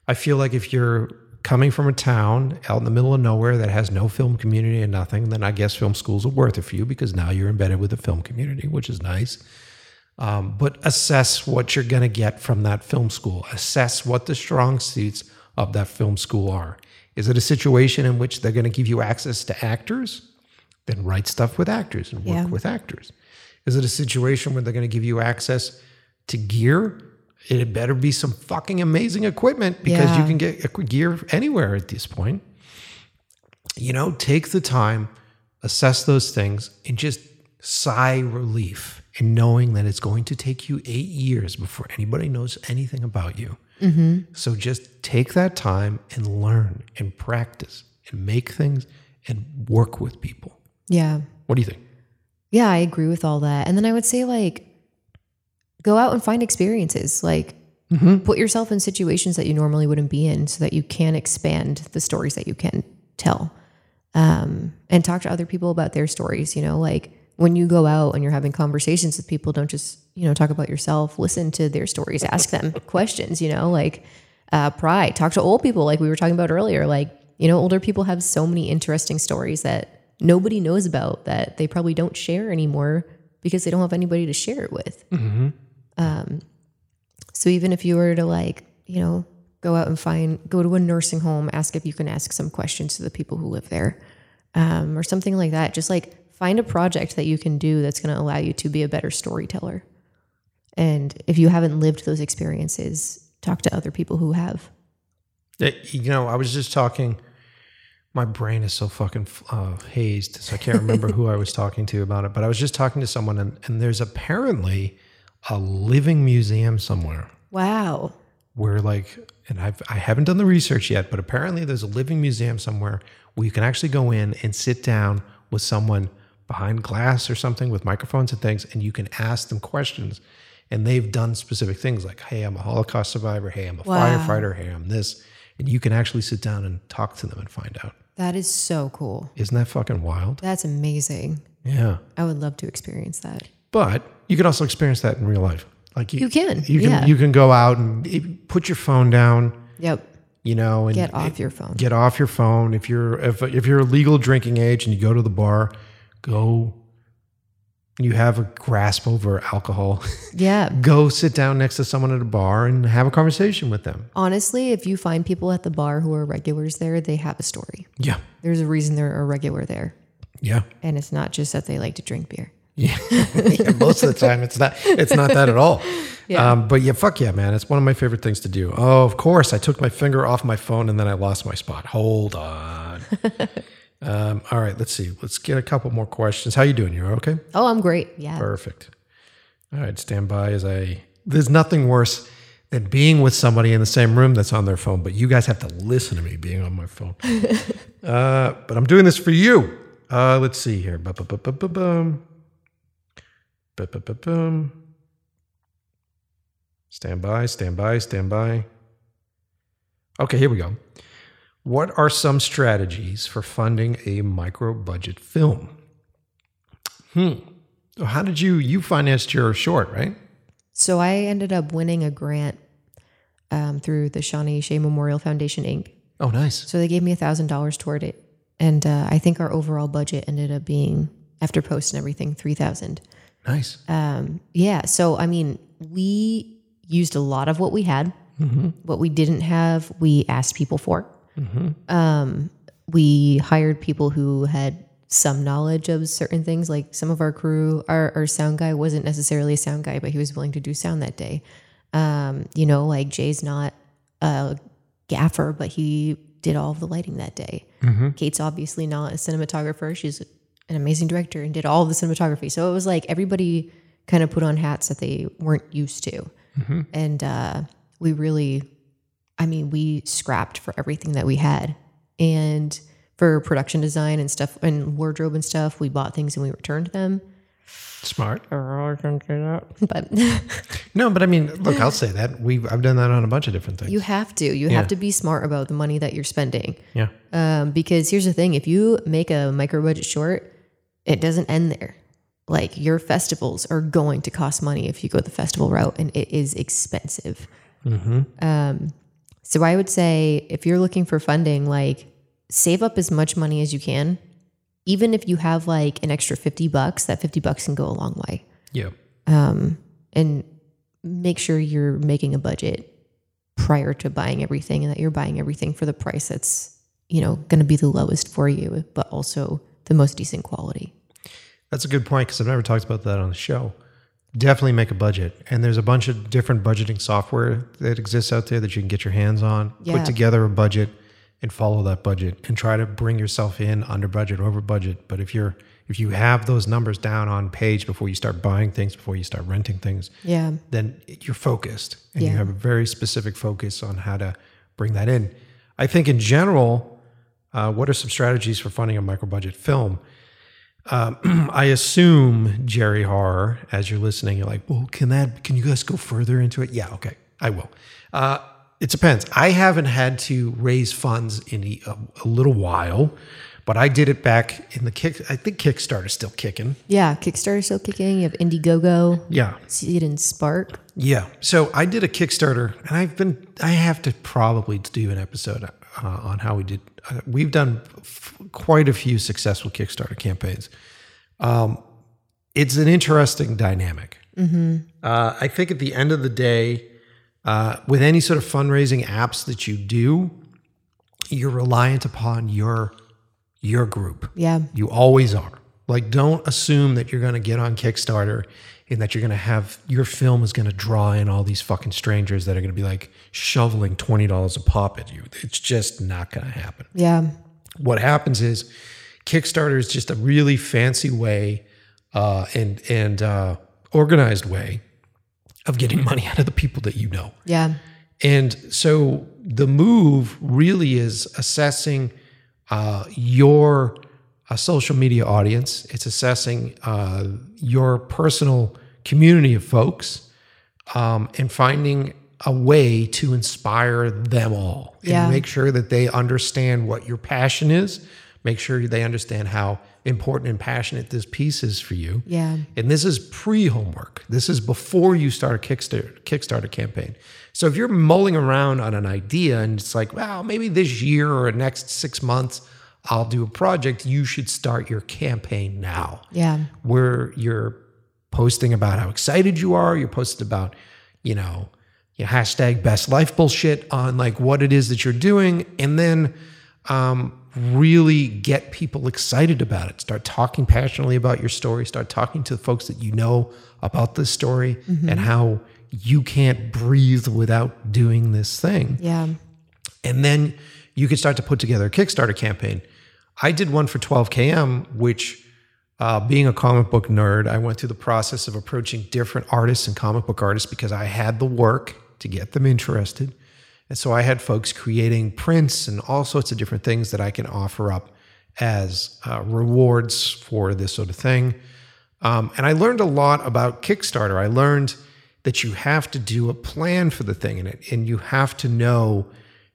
I feel like if you're coming from a town out in the middle of nowhere that has no film community and nothing, then I guess film schools are worth it for you because now you're embedded with the film community, which is nice. Um, but assess what you're going to get from that film school. Assess what the strong suits of that film school are. Is it a situation in which they're going to give you access to actors? Then write stuff with actors and work Yeah. with actors. Is it a situation where they're going to give you access to gear? It better be some fucking amazing equipment because you can get gear anywhere at this point. You know, take the time, assess those things, and just sigh relief in knowing that it's going to take you eight years before anybody knows anything about you. Mm-hmm. So just take that time and learn and practice and make things and work with people. Yeah. What do you think? Yeah, I agree with all that. And then I would say like go out and find experiences. Like put yourself in situations that you normally wouldn't be in so that you can expand the stories that you can tell. Um, and talk to other people about their stories, you know, like when you go out and you're having conversations with people, don't just, you know, talk about yourself, listen to their stories, ask them questions, you know, like uh, pride, talk to old people, like we were talking about earlier. Like, you know, older people have so many interesting stories that nobody knows about that they probably don't share anymore because they don't have anybody to share it with. Um, so even if you were to like, you know, go out and find, go to a nursing home, ask if you can ask some questions to the people who live there, um, or something like that. Just like find a project that you can do that's going to allow you to be a better storyteller. And if you haven't lived those experiences, talk to other people who have. You know, I was just talking. My brain is so fucking uh, hazed, so I can't remember who I was talking to about it. But I was just talking to someone, and, and there's apparently a living museum somewhere Wow. where, like, and I've I haven't done the research yet, but apparently there's a living museum somewhere where you can actually go in and sit down with someone behind glass or something with microphones and things, and you can ask them questions. And they've done specific things like, "Hey, I'm a Holocaust survivor. Hey, I'm a Wow. firefighter. Hey, I'm this." And you can actually sit down and talk to them and find out. That is so cool. Isn't that fucking wild? That's amazing. Yeah. I would love to experience that. But you can also experience that in real life. Like you, You can, you can, yeah. you can go out and put your phone down, Yep. you know, and Get off your phone. get off your phone. If you're if if you're a legal drinking age and you go to the bar, go. You have a grasp over alcohol. Yeah. go sit down next to someone at a bar and have a conversation with them. Honestly, if you find people at the bar who are regulars there, they have a story. Yeah, There's a reason they're a regular there. yeah. And it's not just that they like to drink beer. Yeah. yeah, most of the time it's not it's not that at all. Yeah. Um, but yeah, fuck yeah, man. It's one of my favorite things to do. Oh, of course. I took my finger off my phone and then I lost my spot. Hold on. um, all right, let's see. Let's get a couple more questions. How you doing? You okay? Oh, I'm great. Yeah. Perfect. All right, stand by as I there's nothing worse than being with somebody in the same room that's on their phone, but you guys have to listen to me being on my phone. uh, but I'm doing this for you. Uh, let's see here. Ba-ba-ba-ba-ba-bum. Ba-ba-ba-bum. Stand by, stand by, stand by. Okay, here we go. What are some strategies for funding a micro budget film? Hmm. So how did you you financed your short, right? So I ended up winning a grant um, through the Shawnee Shea Memorial Foundation Inc. Oh, nice. So they gave me a thousand dollars toward it, and uh, I think our overall budget ended up being after post and everything three thousand. Nice. Um, yeah. So I mean, we used a lot of what we had. What we didn't have, we asked people for. Um, we hired people who had some knowledge of certain things. Like some of our crew, our, our sound guy wasn't necessarily a sound guy, but he was willing to do sound that day. Um, you know, like Jay's not a gaffer, but he did all of the lighting that day. Kate's obviously not a cinematographer. She's an amazing director and did all the cinematography. So it was like everybody kind of put on hats that they weren't used to. And uh, we really, I mean, we scrapped for everything that we had. And for production design and stuff and wardrobe and stuff, we bought things and we returned them. Smart. But No, but I mean, look, I'll say that we have I've done that on a bunch of different things. you have to. You Yeah. have to be smart about the money that you're spending. yeah. Um, because here's the thing if you make a micro budget short, it doesn't end there. Like your festivals are going to cost money if you go the festival route, and it is expensive. Um, so I would say if you're looking for funding, like save up as much money as you can. Even if you have like an extra 50 bucks, that 50 bucks can go a long way. Yeah. And make sure you're making a budget prior to buying everything and that you're buying everything for the price that's, you know, going to be the lowest for you, but also the most decent quality. That's a good point because I've never talked about that on the show. Definitely make a budget. And there's a bunch of different budgeting software that exists out there that you can get your hands on. Yeah. Put together a budget and follow that budget and try to bring yourself in under budget, over budget. But if you're if you have those numbers down on page before you start buying things, before you start renting things, Yeah. then you're focused and you have a very specific focus on how to bring that in. I think in general, uh, what are some strategies for funding a micro budget film? Um, I assume Jerry Horror, as you're listening, you're like, well, can that? Can you guys go further into it? Yeah, okay, I will. Uh, it depends. I haven't had to raise funds in a, a little while, But I did it back in the kick. I think Kickstarter's still kicking. Yeah, Kickstarter is still kicking. You have Indiegogo. Yeah. Seed&Spark. Yeah. So I did a Kickstarter, and I've been. I have to probably do an episode uh, on how we did. We've done f- quite a few successful Kickstarter campaigns. Um, it's an interesting dynamic. Uh, I think at the end of the day, uh, with any sort of fundraising apps that you do, you're reliant upon your your group. Yeah. You always are. Like, don't assume that you're going to get on Kickstarter and that you're going to have your film is going to draw in all these fucking strangers that are going to be like shoveling $20 a pop at you. It's just not going to happen. Yeah. What happens is Kickstarter is just a really fancy way uh, and, and uh, organized way of getting money out of the people that you know. Yeah. And so the move really is assessing uh, your uh, social media audience. It's assessing uh, your personal community of folks um, and finding a way to inspire them all and Yeah. make sure that they understand what your passion is. Make sure they understand how important and passionate this piece is for you. Yeah. And this is pre homework. This is before you start a Kickstarter, Kickstarter campaign. So if you're mulling around on an idea and it's like, well, maybe this year or next six months, I'll do a project, you should start your campaign now Yeah. where you're posting about how excited you are. You're posting about, you know, your hashtag best life bullshit on like what it is that you're doing. And then um, really get people excited about it. Start talking passionately about your story. Start talking to the folks that you know about this story and how you can't breathe without doing this thing. Yeah. And then you could start to put together a Kickstarter campaign. I did one for 12KM, which, uh, being a comic book nerd, I went through the process of approaching different artists and comic book artists because I had the work to get them interested. And so I had folks creating prints and all sorts of different things that I can offer up as uh, rewards for this sort of thing. Um, and I learned a lot about Kickstarter. I learned that you have to do a plan for the thing in it, and you have to know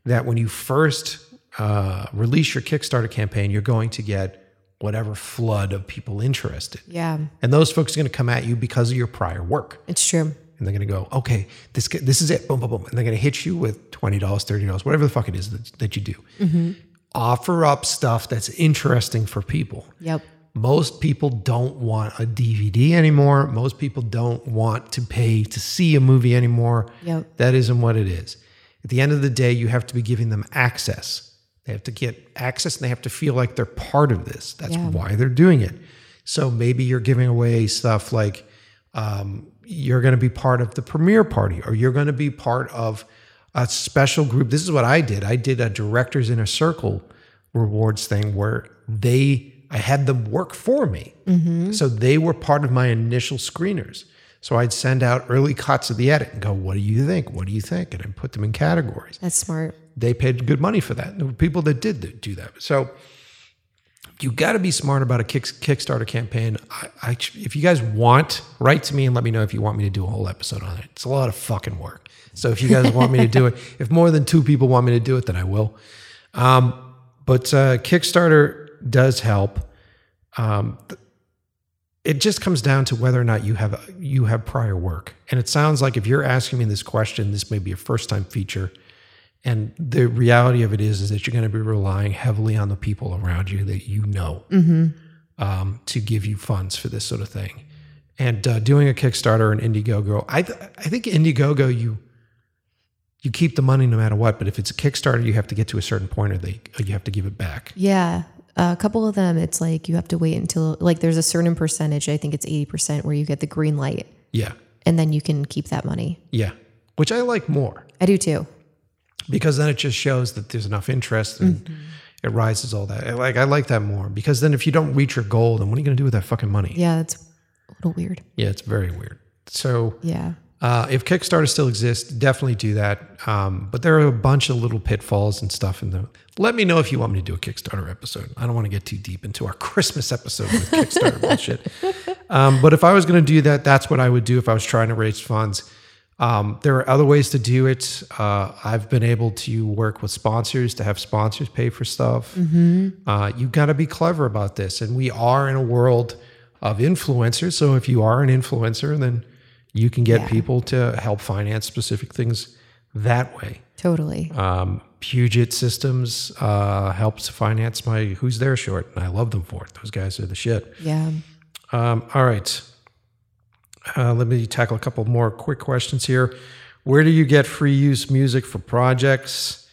that when you first uh, release your Kickstarter campaign, you're going to get whatever flood of people interested. Yeah. And those folks are going to come at you because of your prior work. It's true. And they're going to go, okay, this this is it, boom, boom, boom. And they're going to hit you with $20, $30, whatever the fuck it is that, that you do. Offer up stuff that's interesting for people. Yep. Most people don't want a DVD anymore. Most people don't want to pay to see a movie anymore. Yep. That isn't what it is. At the end of the day, you have to be giving them access. They have to get access and they have to feel like they're part of this. That's Yeah. why they're doing it. So maybe you're giving away stuff like um, you're going to be part of the premiere party or you're going to be part of a special group. This is what I did. I did a directors in a circle rewards thing where they I had them work for me. So they were part of my initial screeners. So I'd send out early cuts of the edit and go, "What do you think? What do you think?" And I'd put them in categories. That's smart. They paid good money for that. There were people that did do that. So you got to be smart about a kick, Kickstarter campaign. I, I, if you guys want, write to me and let me know if you want me to do a whole episode on it. It's a lot of fucking work. So if you guys want me to do it, if more than two people want me to do it, then I will. Um, but uh, Kickstarter does help. Um, th- it just comes down to whether or not you have you have prior work. And it sounds like if you're asking me this question, this may be a first time feature. And the reality of it is, is that you're going to be relying heavily on the people around you that you know um, to give you funds for this sort of thing. And uh, doing a Kickstarter and Indiegogo, I th- I think Indiegogo you you keep the money no matter what. But if it's a Kickstarter, you have to get to a certain point, or they or you have to give it back. Yeah. A couple of them, it's like you have to wait until, like, there's a certain percentage, I think it's 80%, where you get the green light Yeah, and then you can keep that money. yeah, which I like more. I do too. because then it just shows that there's enough interest and mm-hmm. it rises all that. Like I like that more because then if you don't reach your goal, then what are you going to do with that fucking money? Yeah, that's a little weird. Yeah, it's very weird. So Yeah. Uh, if Kickstarter still exists, definitely do that. Um, but there are a bunch of little pitfalls and stuff in the. Let me know if you want me to do a Kickstarter episode. I don't want to get too deep into our Christmas episode with Kickstarter bullshit. Um, but if I was going to do that, that's what I would do if I was trying to raise funds. Um, there are other ways to do it. Uh, I've been able to work with sponsors to have sponsors pay for stuff. Uh, you've got to be clever about this. And we are in a world of influencers. So if you are an influencer, then you can get Yeah. people to help finance specific things that way. Totally. Um, Puget Systems uh, helps finance my Who's There short, and I love them for it. Those guys are the shit. yeah. Um, all right. Uh, let me tackle a couple more quick questions here. Where do you get free use music for projects?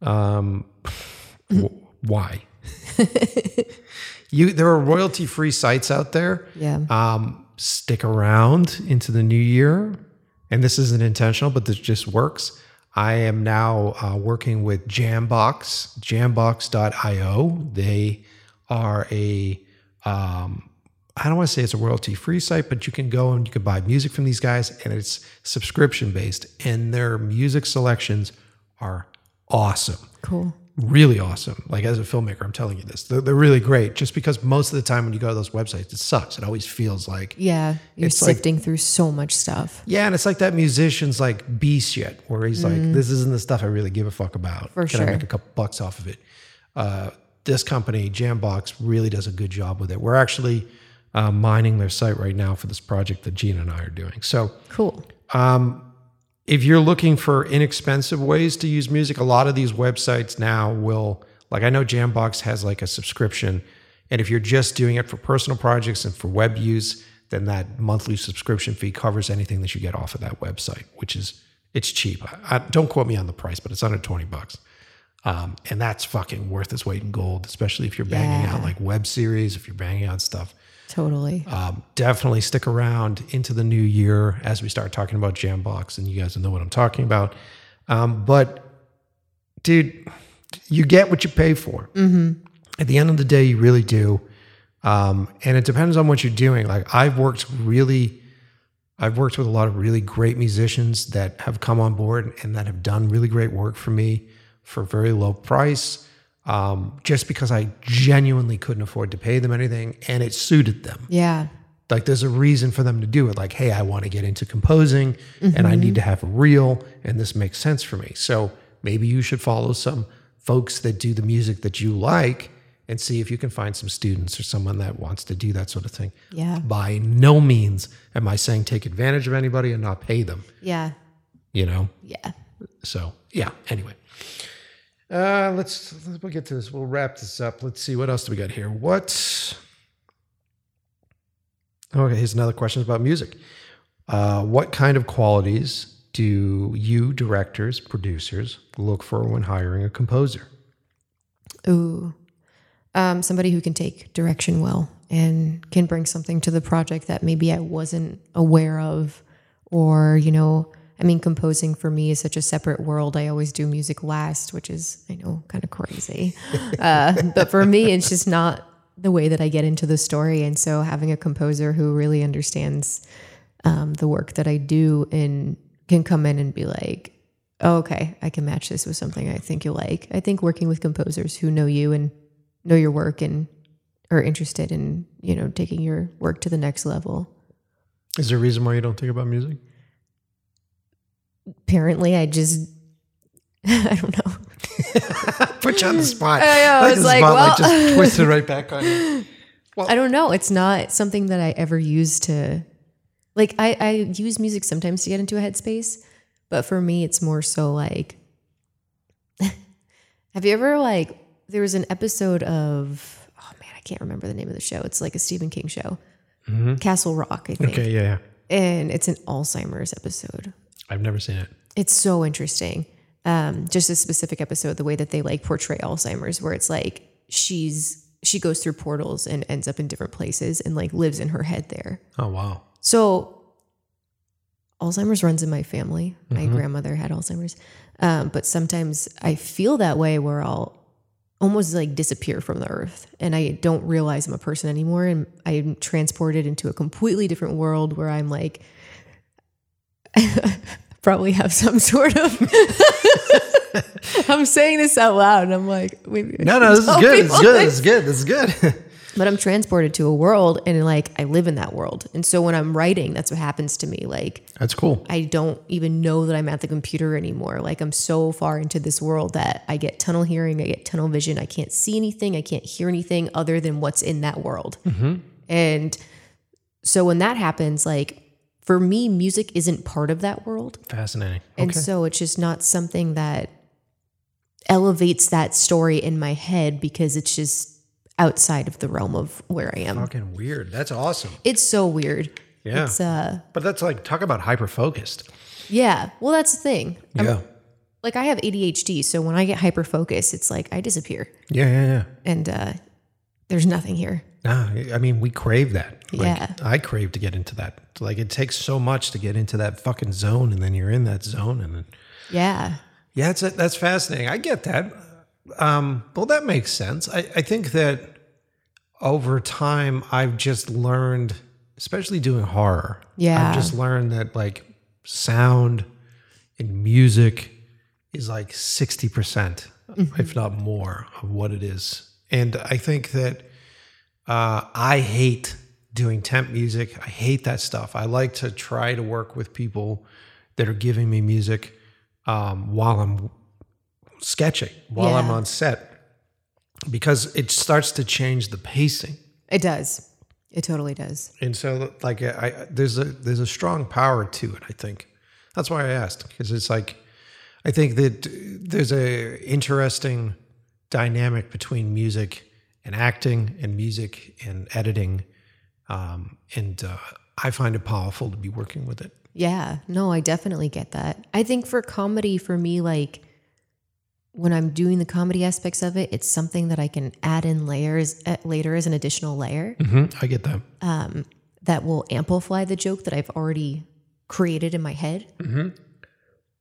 Um, wh- why? you there are royalty free sites out there. Yeah. Um, stick around into the new year, and this isn't intentional, but this just works. I am now uh, working with Jambox, Jambox.io. They are a um, I don't want to say it's a royalty free site, but you can go and you can buy music from these guys, and it's subscription based, and their music selections are awesome cool. Really awesome. Like as a filmmaker, I'm telling you this, they're, they're really great. Just because most of the time when you go to those websites, it sucks. It always feels like Yeah. You're It's like- sifting through so much stuff. yeah, and it's like that musician's like B shit, where he's like, this isn't the stuff I really give a fuck about. Mm. For Can I make a couple bucks off of it? Uh, this company, Jambox, really does a good job with it. We're actually uh, mining their site right now for this project that Gina and I are doing. So Cool. If you're looking for inexpensive ways to use music, a lot of these websites now will, like I know Jambox has like a subscription. And if you're just doing it for personal projects and for web use, then that monthly subscription fee covers anything that you get off of that website, which is, it's cheap. I, I, don't quote me on the price, but it's under 20 bucks. Um, and that's fucking worth its weight in gold, especially if you're banging out like web series, if you're banging out stuff. Totally. Um, definitely stick around into the new year as we start talking about Jambox, and you guys will know what I'm talking about. Um, but, dude, you get what you pay for. At the end of the day, you really do. Um, and it depends on what you're doing. Like I've worked really, I've worked with a lot of really great musicians that have come on board and that have done really great work for me for very low price. Um, just because I genuinely couldn't afford to pay them anything and it suited them yeah. like there's a reason for them to do it like hey i want to get into composing and i need to have a reel and this makes sense for me so maybe you should follow some folks that do the music that you like and see if you can find some students or someone that wants to do that sort of thing Yeah. by no means am i saying take advantage of anybody and not pay them Yeah. you know Yeah. so yeah anyway uh let's we'll get to this. We'll wrap this up. Let's see what else do we got here? What? Okay here's another question about music. Uh what kind of qualities do you directors producers look for when hiring a composer? Ooh. Um, somebody who can take direction well and can bring something to the project that maybe I wasn't aware of. Or, you know, I mean, composing for me is such a separate world. I always do music last, which is, I know, kind of crazy. uh, but for me, it's just not the way that I get into the story. And so having a composer who really understands um, the work that I do and can come in and be like, oh, okay, I can match this with something I think you'll like. I think working with composers who know you and know your work and are interested in, you know, taking your work to the next level. is there a reason why you don't think about music Apparently, I just, I don't know. put you on the spot I know, Like it's the like, well- just twisted right back on you I don't know. It's not something that I ever use to, like, I, I use music sometimes to get into a headspace, but for me, it's more so like, have you ever, like, there was an episode of, oh man, I can't remember the name of the show. It's like a Stephen King show, mm-hmm. Castle Rock, I think. okay yeah, yeah And it's an Alzheimer's episode. I've never seen it It's so interesting. Um, just a specific episode, the way that they like portray Alzheimer's, where it's like she's she goes through portals and ends up in different places and like lives in her head there. oh wow So Alzheimer's runs in my family. My grandmother had Alzheimer's. Um, but sometimes I feel that way where I'll almost like disappear from the earth and I don't realize I'm a person anymore. And I'm transported into a completely different world where I'm like, probably have some sort of. I'm saying this out loud and I'm like, maybe I no no this is good it's good this. it's good This is good but I'm transported to a world and like I live in that world. And so when I'm writing, that's what happens to me. Like That's cool. I don't even know that I'm at the computer anymore. Like I'm so far into this world that I get tunnel hearing, I get tunnel vision. I can't see anything, I can't hear anything other than what's in that world. Mm-hmm. And so when that happens, like for me, music isn't part of that world. Fascinating. And okay. so it's just not something that elevates that story in my head because it's just outside of the realm of where I am. Fucking weird. That's awesome. It's so weird. Yeah. It's uh But that's like talk about hyper focused. yeah. Well that's the thing. I'm- Yeah. like I have ADHD, so when I get hyper focused, it's like I disappear. Yeah, yeah, yeah. And uh there's nothing here. Nah, I mean, we crave that. Like, Yeah. I crave to get into that. Like, it takes so much to get into that fucking zone, and then you're in that zone, and then Yeah. yeah, it's that's fascinating. I get that. Um, well, that makes sense. I, I think that over time, I've just learned, especially doing horror. Yeah. I've just learned that like sound and music is like sixty percent, if not more, of what it is. And I think that uh, I hate doing temp music. I hate that stuff. I like to try to work with people that are giving me music um, while I'm sketching, while I'm on set, because it starts to change the pacing. It does. It totally does. And so, like, I, I there's a there's a strong power to it. I think that's why I asked because it's like I think that there's a interesting dynamic between music and acting, and music and editing, um, and uh, I find it powerful to be working with it. Yeah, no, I definitely get that. I think for comedy, for me, like when I'm doing the comedy aspects of it, it's something that I can add in layers uh, later as an additional layer I get that. that will amplify the joke that I've already created in my head.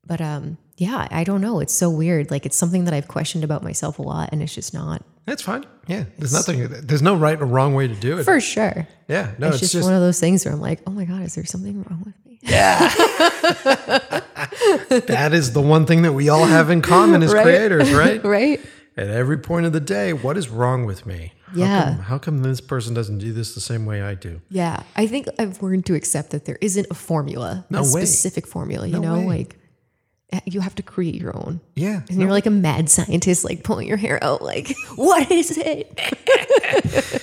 But um, yeah, I don't know. It's so weird. Like it's something that I've questioned about myself a lot, and it's just not That's fine. Yeah, there's nothing. There's no right or wrong way to do it. for sure. yeah, no, it's, it's, just, just one of those things where I'm like, oh my god, is there something wrong with me? Yeah. that is the one thing that we all have in common as Right? creators, right? right? At every point of the day, what is wrong with me? How Yeah. Come, how come this person doesn't do this the same way I do? Yeah, I think I've learned to accept that there isn't a formula, No a way. specific formula. You No know, way. like you have to create your own. Yeah. And you're like a mad scientist, like pulling your hair out, like, what is it?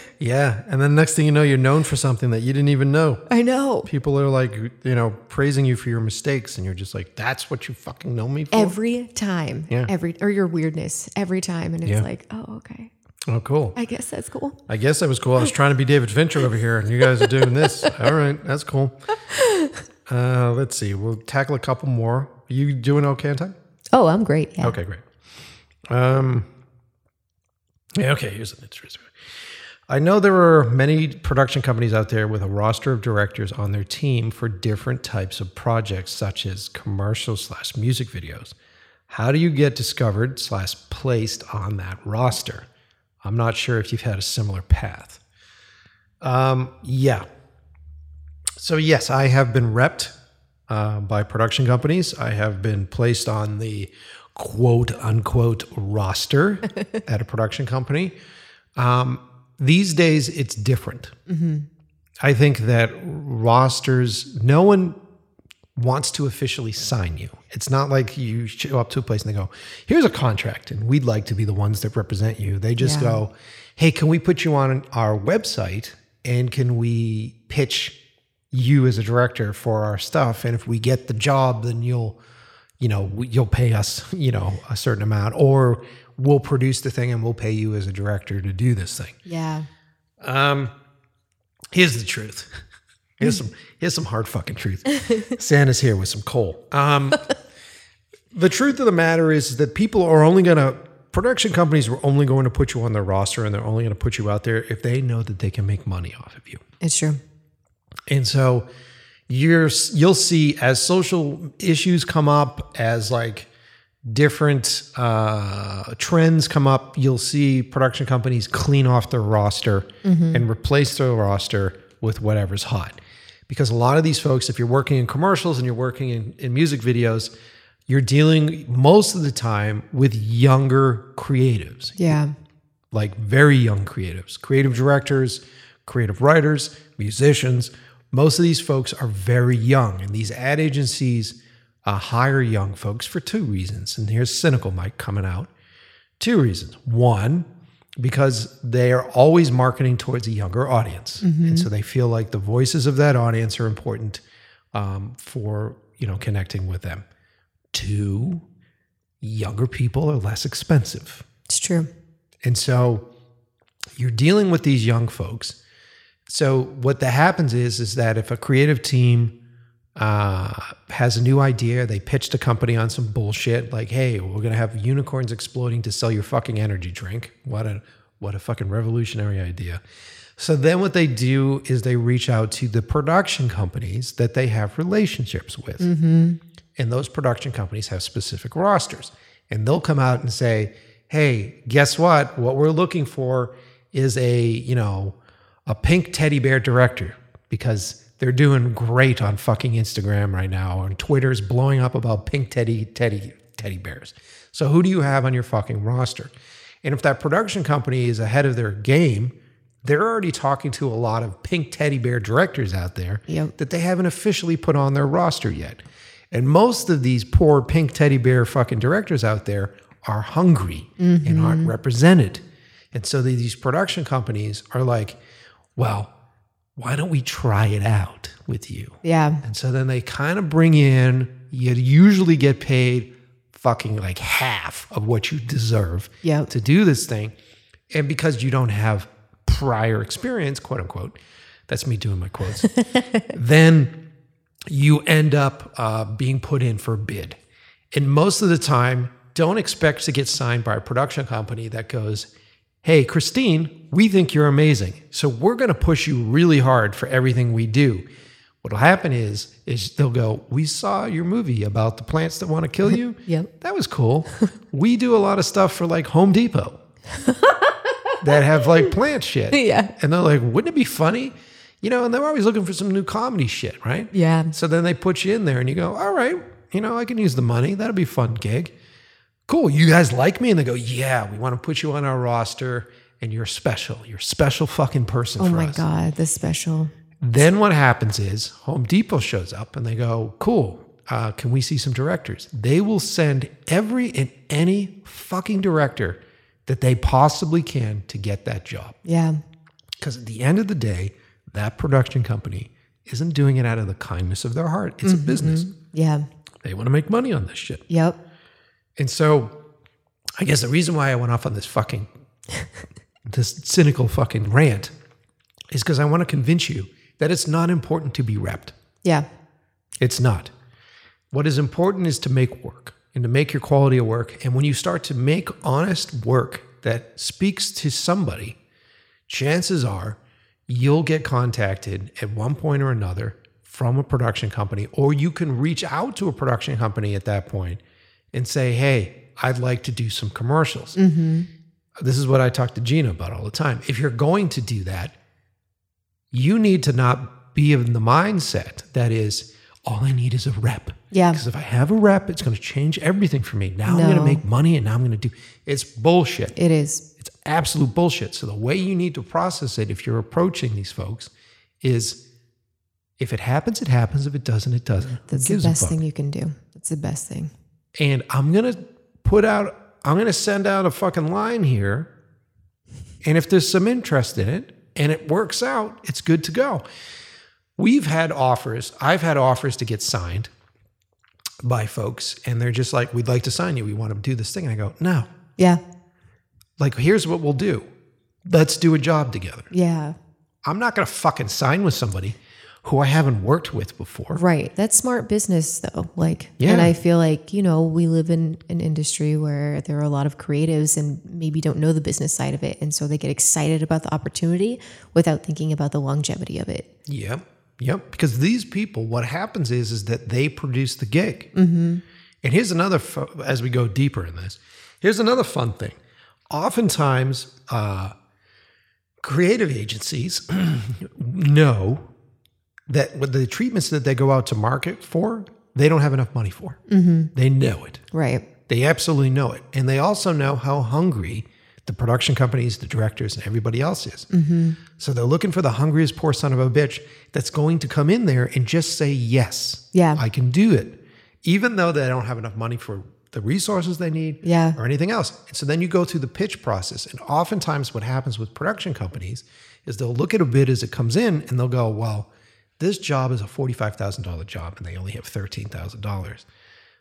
Yeah. And then next thing you know, you're known for something that you didn't even know. I know. People are like, you know, praising you for your mistakes. And you're just like, that's what you fucking know me for? Every time, Yeah. every or your weirdness every time, and it's Yeah. like, oh, okay, oh, cool. I guess that's cool. I guess that was cool. I was trying to be David Fincher over here, and you guys are doing this. All right. That's cool. Uh, let's see. We'll tackle a couple more. You doing okay on time? Oh, I'm great. Yeah. Okay, great. Um, yeah, okay, here's an interesting one. I know there are many production companies out there with a roster of directors on their team for different types of projects, such as commercial slash music videos. How do you get discovered slash placed on that roster? I'm not sure if you've had a similar path. Um, yeah. So yes, I have been repped uh, by production companies. I have been placed on the quote unquote roster at a production company. Um, these days, it's different. I think that rosters, no one wants to officially sign you. It's not like you show up to a place and they go, here's a contract and we'd like to be the ones that represent you. They just Yeah. go, hey, can we put you on our website and can we pitch you as a director for our stuff? And if we get the job, then you'll, you know, you'll pay us, you know, a certain amount or we'll produce the thing and we'll pay you as a director to do this thing. Yeah. Um, here's the truth. Here's some here's some hard fucking truth. Santa's here with some coal. Um, the truth of the matter is that people are only gonna production companies are only going to put you on their roster and they're only going to put you out there if they know that they can make money off of you. It's true. And so you're you'll see as social issues come up, as like different uh, trends come up, you'll see production companies clean off their roster and replace their roster with whatever's hot. Because a lot of these folks, if you're working in commercials and you're working in, in music videos, you're dealing most of the time with younger creatives Yeah. like very young creatives, creative directors, creative writers, musicians. Most of these folks are very young, and these ad agencies uh, hire young folks for two reasons. And here's cynical Mike coming out. Two reasons. One, because they are always marketing towards a younger audience, and so they feel like the voices of that audience are important um, for you know connecting with them. Two, younger people are less expensive. It's true. And so you're dealing with these young folks. So what that happens is is that if a creative team uh, has a new idea, they pitched a company on some bullshit like, "Hey, we're gonna have unicorns exploding to sell your fucking energy drink." What a what a fucking revolutionary idea. So then what they do is they reach out to the production companies that they have relationships with. And those production companies have specific rosters. And they'll come out and say, hey, guess what? What we're looking for is a, you know, a pink teddy bear director because they're doing great on fucking Instagram right now. And Twitter's blowing up about pink teddy teddy teddy bears. So who do you have on your fucking roster? And if that production company is ahead of their game, they're already talking to a lot of pink teddy bear directors out there Yep. that they haven't officially put on their roster yet. And most of these poor pink teddy bear fucking directors out there are hungry and aren't mm-hmm. represented. And so these production companies are like, well, why don't we try it out with you? Yeah. And so then they kind of bring in, you usually get paid fucking like half of what you deserve Yep. to do this thing. And because you don't have prior experience, quote unquote, that's me doing my quotes, then you end up uh, being put in for a bid. And most of the time, don't expect to get signed by a production company that goes, Hey, Christine, we think you're amazing. So we're going to push you really hard for everything we do. What'll happen is, is they'll go, We saw your movie about the plants that want to kill you. Yep. That was cool. we do a lot of stuff for like Home Depot that have like plant shit. Yeah. And they're like, wouldn't it be funny? You know, and they're always looking for some new comedy shit, right? Yeah. So then they put you in there and you go, all right, you know, I can use the money. That'll be a fun gig. Cool. You guys like me? And they go, yeah, we want to put you on our roster and you're special. You're a special fucking person Oh my us. God, the special. Then what happens is Home Depot shows up and they go, cool. Uh, can we see some directors? They will send every and any fucking director that they possibly can to get that job. Yeah. Because at the end of the day, that production company isn't doing it out of the kindness of their heart. It's a business. Yeah. They want to make money on this shit. Yep. And so I guess the reason why I went off on this fucking this cynical fucking rant is because I want to convince you that it's not important to be repped. Yeah. It's not. What is important is to make work and to make your quality of work. And when you start to make honest work that speaks to somebody, chances are you'll get contacted at one point or another from a production company, or you can reach out to a production company at that point and say, Hey, I'd like to do some commercials. Mm-hmm. This is what I talk to Gina about all the time. If you're going to do that, you need to not be in the mindset that is, all I need is a rep. Yeah. Because if I have a rep, it's going to change everything for me. Now I'm going to make money and now I'm going to do it's bullshit. It is. It's absolute bullshit. So the way you need to process it if you're approaching these folks is if it happens, it happens. If it doesn't, it doesn't. That's the best thing you can do. That's the best thing. And I'm going to put out, I'm going to send out a fucking line here. And if there's some interest in it and it works out, it's good to go. We've had offers, I've had offers to get signed by folks, and they're just like, we'd like to sign you. We want to do this thing. And I go, no, Yeah. like, here's what we'll do. Let's do a job together. Yeah. I'm not going to fucking sign with somebody who I haven't worked with before. Right. That's smart business though. Like Yeah. and I feel like, you know, we live in an industry where there are a lot of creatives and maybe don't know the business side of it. And so they get excited about the opportunity without thinking about the longevity of it. Yep. Yep. Because these people, what happens is, is that they produce the gig. And here's another, as we go deeper in this, here's another fun thing. Oftentimes, uh, creative agencies know that with the treatments that they go out to market for, they don't have enough money for. Mm-hmm. They know it. Right. They absolutely know it. And they also know how hungry the production companies, the directors, and everybody else is. Mm-hmm. So they're looking for the hungriest poor son of a bitch that's going to come in there and just say, yes, Yeah. I can do it. Even though they don't have enough money for the resources they need Yeah. or anything else. And so then you go through the pitch process. And oftentimes what happens with production companies is they'll look at a bid as it comes in and they'll go, well, this job is a $45,000 job and they only have $13,000.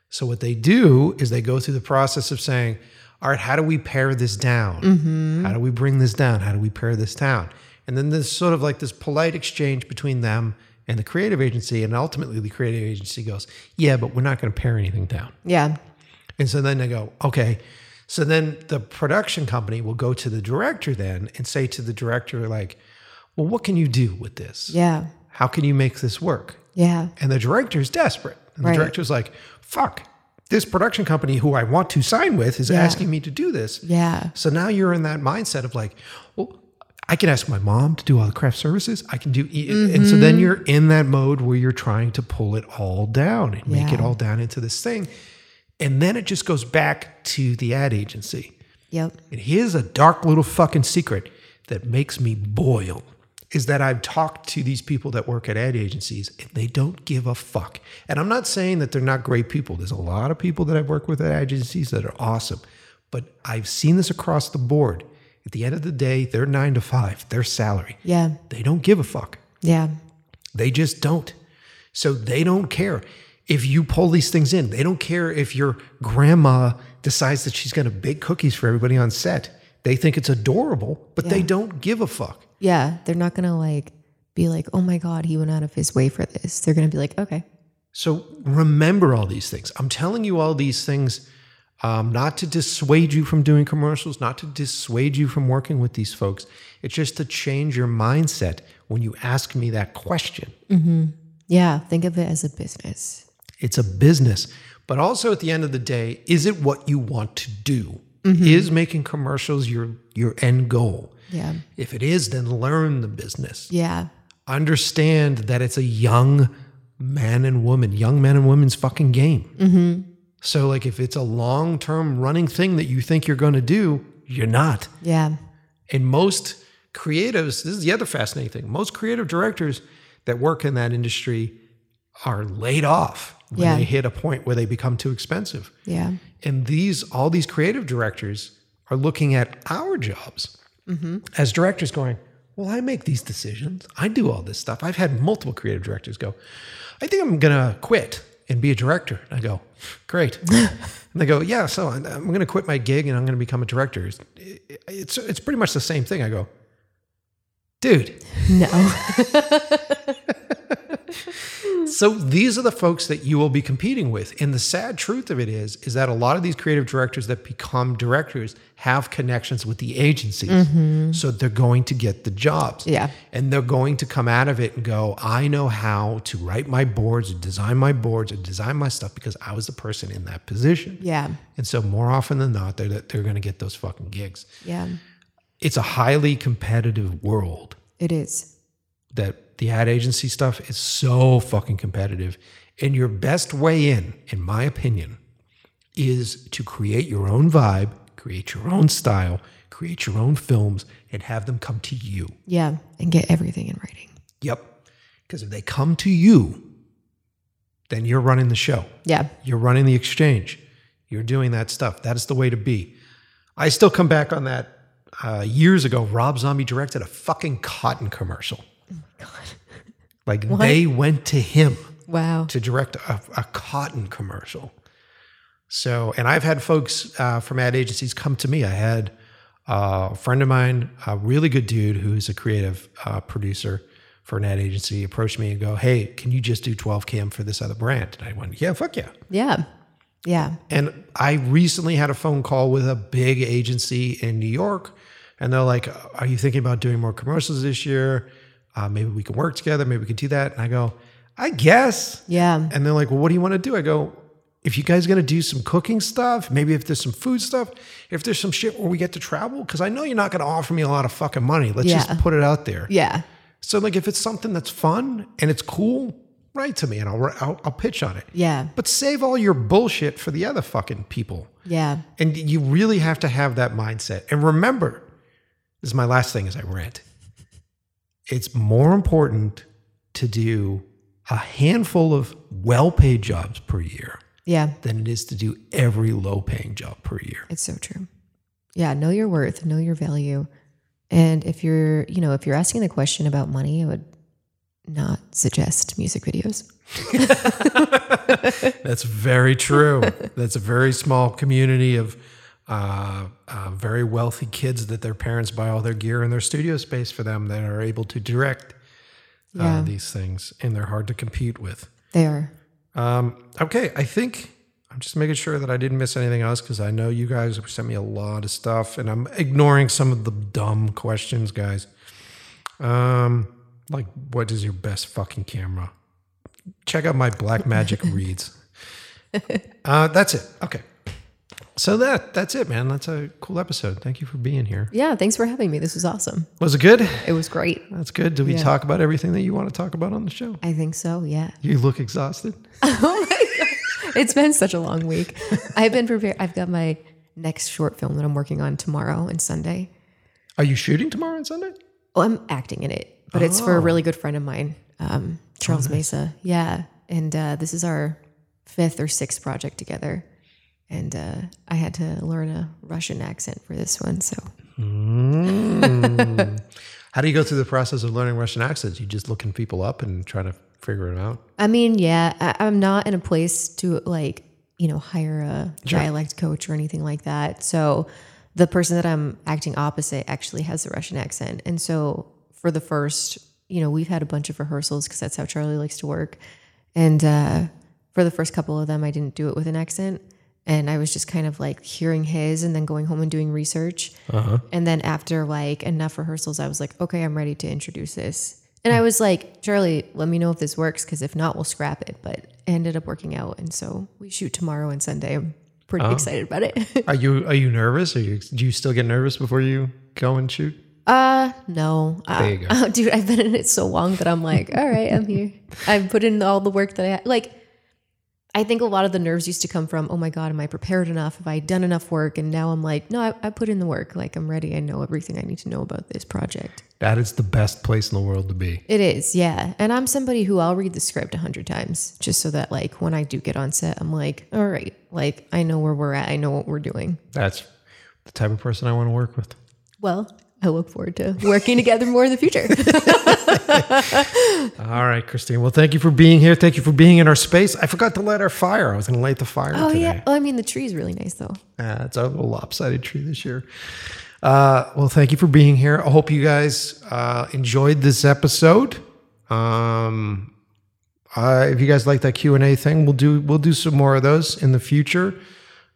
So what they do is they go through the process of saying, all right, how do we pare this down? Mm-hmm. How do we bring this down? How do we pare this down? And then there's sort of like this polite exchange between them and the creative agency. And ultimately the creative agency goes, yeah, but we're not going to pare anything down. Yeah. And so then they go, okay. So then the production company will go to the director then and say to the director, like, well, what can you do with this? Yeah. How can you make this work? Yeah. And the director is desperate. And Right. the director's like, fuck, this production company who I want to sign with is Yeah. asking me to do this. Yeah. So now you're in that mindset of like, well, I can ask my mom to do all the craft services. I can do, and so Mm-hmm. then you're in that mode where you're trying to pull it all down and make it all down into this thing. And then it just goes back to the ad agency. Yep. And here's a dark little fucking secret that makes me boil is that I've talked to these people that work at ad agencies and they don't give a fuck. And I'm not saying that they're not great people. There's a lot of people that I've worked with at ad agencies that are awesome. But I've seen this across the board. At the end of the day, they're nine to five, their salary. Yeah. They don't give a fuck. Yeah. They just don't. So they don't care if you pull these things in. They don't care if your grandma decides that she's going to bake cookies for everybody on set. They think it's adorable, but they don't give a fuck. Yeah. They're not gonna like be like, oh my God, he went out of his way for this. They're gonna be like, okay. So remember all these things. I'm telling you all these things um, not to dissuade you from doing commercials, not to dissuade you from working with these folks. It's just to change your mindset when you ask me that question. Yeah. Think of it as a business. It's a business. But also at the end of the day, is it what you want to do? Is making commercials your your end goal? Yeah. If it is, then learn the business. Yeah. Understand that it's a young man and woman, young men and women's fucking game. Mm-hmm. So, like, if it's a long term running thing that you think you're going to do, you're not. Yeah. And most creatives, this is the other fascinating thing. Most creative directors that work in that industry are laid off when Yeah. they hit a point where they become too expensive. Yeah. And these, all these creative directors are looking at our jobs Mm-hmm. as directors going, well, I make these decisions. I do all this stuff. I've had multiple creative directors go, I think I'm going to quit and be a director. And I go, great. and they go, yeah, so I'm going to quit my gig and I'm going to become a director. It's, it's pretty much the same thing. I go, dude, No. So these are the folks that you will be competing with. And the sad truth of it is, is that a lot of these creative directors that become directors have connections with the agencies. Mm-hmm. So they're going to get the jobs. Yeah. And they're going to come out of it and go, I know how to write my boards design my boards or design my stuff because I was the person in that position. yeah. And so more often than not, they're, they're going to get those fucking gigs. Yeah. It's a highly competitive world It is. That the ad agency stuff is so fucking competitive. And your best way in, in my opinion, is to create your own vibe, create your own style, create your own films, and have them come to you. Yeah. And get everything in writing. Yep. Because if they come to you, then you're running the show. Yeah. You're running the exchange. You're doing that stuff. That is the way to be. I still come back on that. Uh, years ago, Rob Zombie directed a fucking cotton commercial. Like they went to him Wow. to direct a, a cotton commercial. So, and I've had folks uh, from ad agencies come to me. I had uh, a friend of mine, a really good dude who's a creative uh, producer for an ad agency, approach me and go, "Hey, can you just do 12 cam for this other brand?" And I went, "Yeah, fuck yeah." Yeah. Yeah. And I recently had a phone call with a big agency in New York, and they're like, "Are you thinking about doing more commercials this year? Uh, maybe we can work together. Maybe we can do that." And I go, "I guess." Yeah. And they're like, "Well, what do you want to do?" I go, "If you guys going to do some cooking stuff, maybe if there's some food stuff, if there's some shit where we get to travel, because I know you're not going to offer me a lot of fucking money. Let's Yeah. just put it out there." Yeah. So, like, if it's something that's fun and it's cool, write to me and I'll, I'll I'll pitch on it. Yeah. But save all your bullshit for the other fucking people. Yeah. And you really have to have that mindset. And remember, this is my last thing as I rant. It's more important to do a handful of well-paid jobs per year Yeah. than it is to do every low-paying job per year. It's so true. Yeah, know your worth, know your value. And if you're, you know, if you're asking the question about money, I would not suggest music videos. That's very true. That's a very small community of uh, uh, very wealthy kids that their parents buy all their gear and their studio space for them that are able to direct uh, Yeah. these things, and they're hard to compete with. They are. Um, okay, I think I'm just making sure that I didn't miss anything else because I know you guys have sent me a lot of stuff, and I'm ignoring some of the dumb questions, guys. Um, like, what is your best fucking camera? Check out my Blackmagic reads. Uh, that's it. Okay. So that that's it, man. That's a cool episode. Thank you for being here. Yeah, thanks for having me. This was awesome. Was it good? It was great. That's good. Did we Yeah. talk about everything that you want to talk about on the show? I think so. Yeah. You look exhausted. Oh my god, it's been such a long week. I've been prepared. I've got my next short film that I'm working on tomorrow and Sunday. Are you shooting tomorrow and Sunday? Oh, I'm acting in it, but it's for a really good friend of mine, um, Charles Mesa. Yeah. And uh, this is our fifth or sixth project together. And uh, I had to learn a Russian accent for this one. So How do you go through the process of learning Russian accents? You just looking people up and trying to figure it out? I mean, yeah, I, I'm not in a place to like, you know, hire a dialect coach or anything like that. So the person that I'm acting opposite actually has a Russian accent. And so for the first, you know, we've had a bunch of rehearsals because that's how Charlie likes to work. And uh, for the first couple of them, I didn't do it with an accent. And I was just kind of like hearing his and then going home and doing research. And then after like enough rehearsals, I was like, okay, I'm ready to introduce this. And I was like, Charlie, let me know if this works because if not, we'll scrap it. But it ended up working out. And so we shoot tomorrow and Sunday. I'm pretty excited about it. Are you are you nervous? Are you do you still get nervous before you go and shoot? uh, no. Uh, There you go. uh, dude, I've been in it so long that I'm like, all right, I'm here. I've put in all the work that I like. I think a lot of the nerves used to come from, oh my God, am I prepared enough? Have I done enough work? And now I'm like, no, I, I put in the work. Like I'm ready. I know everything I need to know about this project. That is the best place in the world to be. It is, yeah. And I'm somebody who I'll read the script a hundred times just so that like when I do get on set, I'm like, all right, like I know where we're at. I know what we're doing. That's the type of person I want to work with. Well, I look forward to working together more in the future. All right, Christine. Well, thank you for being here. Thank you for being in our space. I forgot to light our fire. I was going to light the fire oh today. yeah. Oh, I mean the tree is really nice though. Uh, it's our little lopsided tree this year. Uh, well, thank you for being here. I hope you guys uh, enjoyed this episode. Um, uh, if you guys like that Q and A thing, we'll do we'll do some more of those in the future.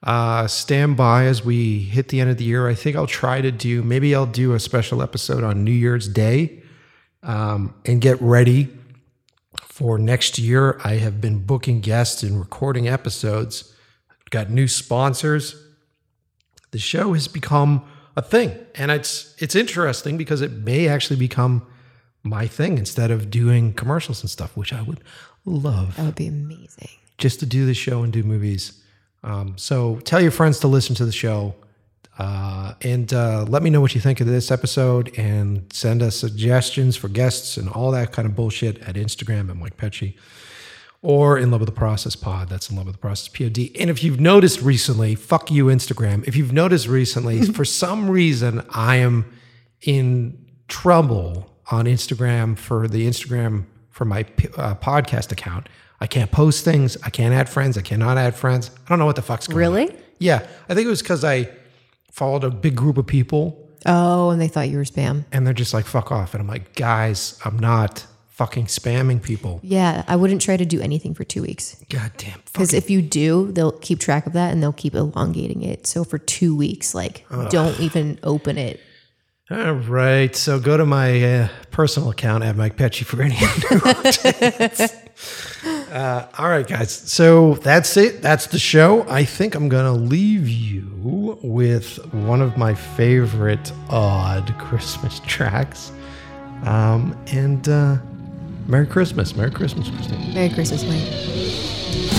Uh, stand by as we hit the end of the year. I think I'll try to do maybe I'll do a special episode on New Year's Day um, and get ready for next year. I have been booking guests and recording episodes. Got new sponsors the show has become a thing and it's it's interesting because it may actually become my thing instead of doing commercials and stuff which i would love That would be amazing. just to do the show and do movies um, so tell your friends to listen to the show uh, and uh, let me know what you think of this episode and send us suggestions for guests and all that kind of bullshit at instagram at mike Pecci or in love with the process pod. That's in love with the process pod and if you've noticed recently fuck you instagram. If you've noticed recently for some reason i am in trouble on instagram for the instagram for my uh, podcast account i can't post things i can't add friends i cannot add friends i don't know what the fuck's going on Really? yeah i think it was because i followed a big group of people Oh, and they thought you were spam. and they're just like fuck off and i'm like guys i'm not fucking spamming people Yeah, I wouldn't try to do anything for two weeks. god damn Because if you do, they'll keep track of that and they'll keep elongating it. So for two weeks, like, don't even open it. All right. So go to my uh, personal account at Mike Pecci for any uh, all right, guys. So that's it. That's the show. I think I'm going to leave you with one of my favorite odd Christmas tracks. Um, and uh, Merry Christmas. Merry Christmas, Christine. Merry Christmas, Mike.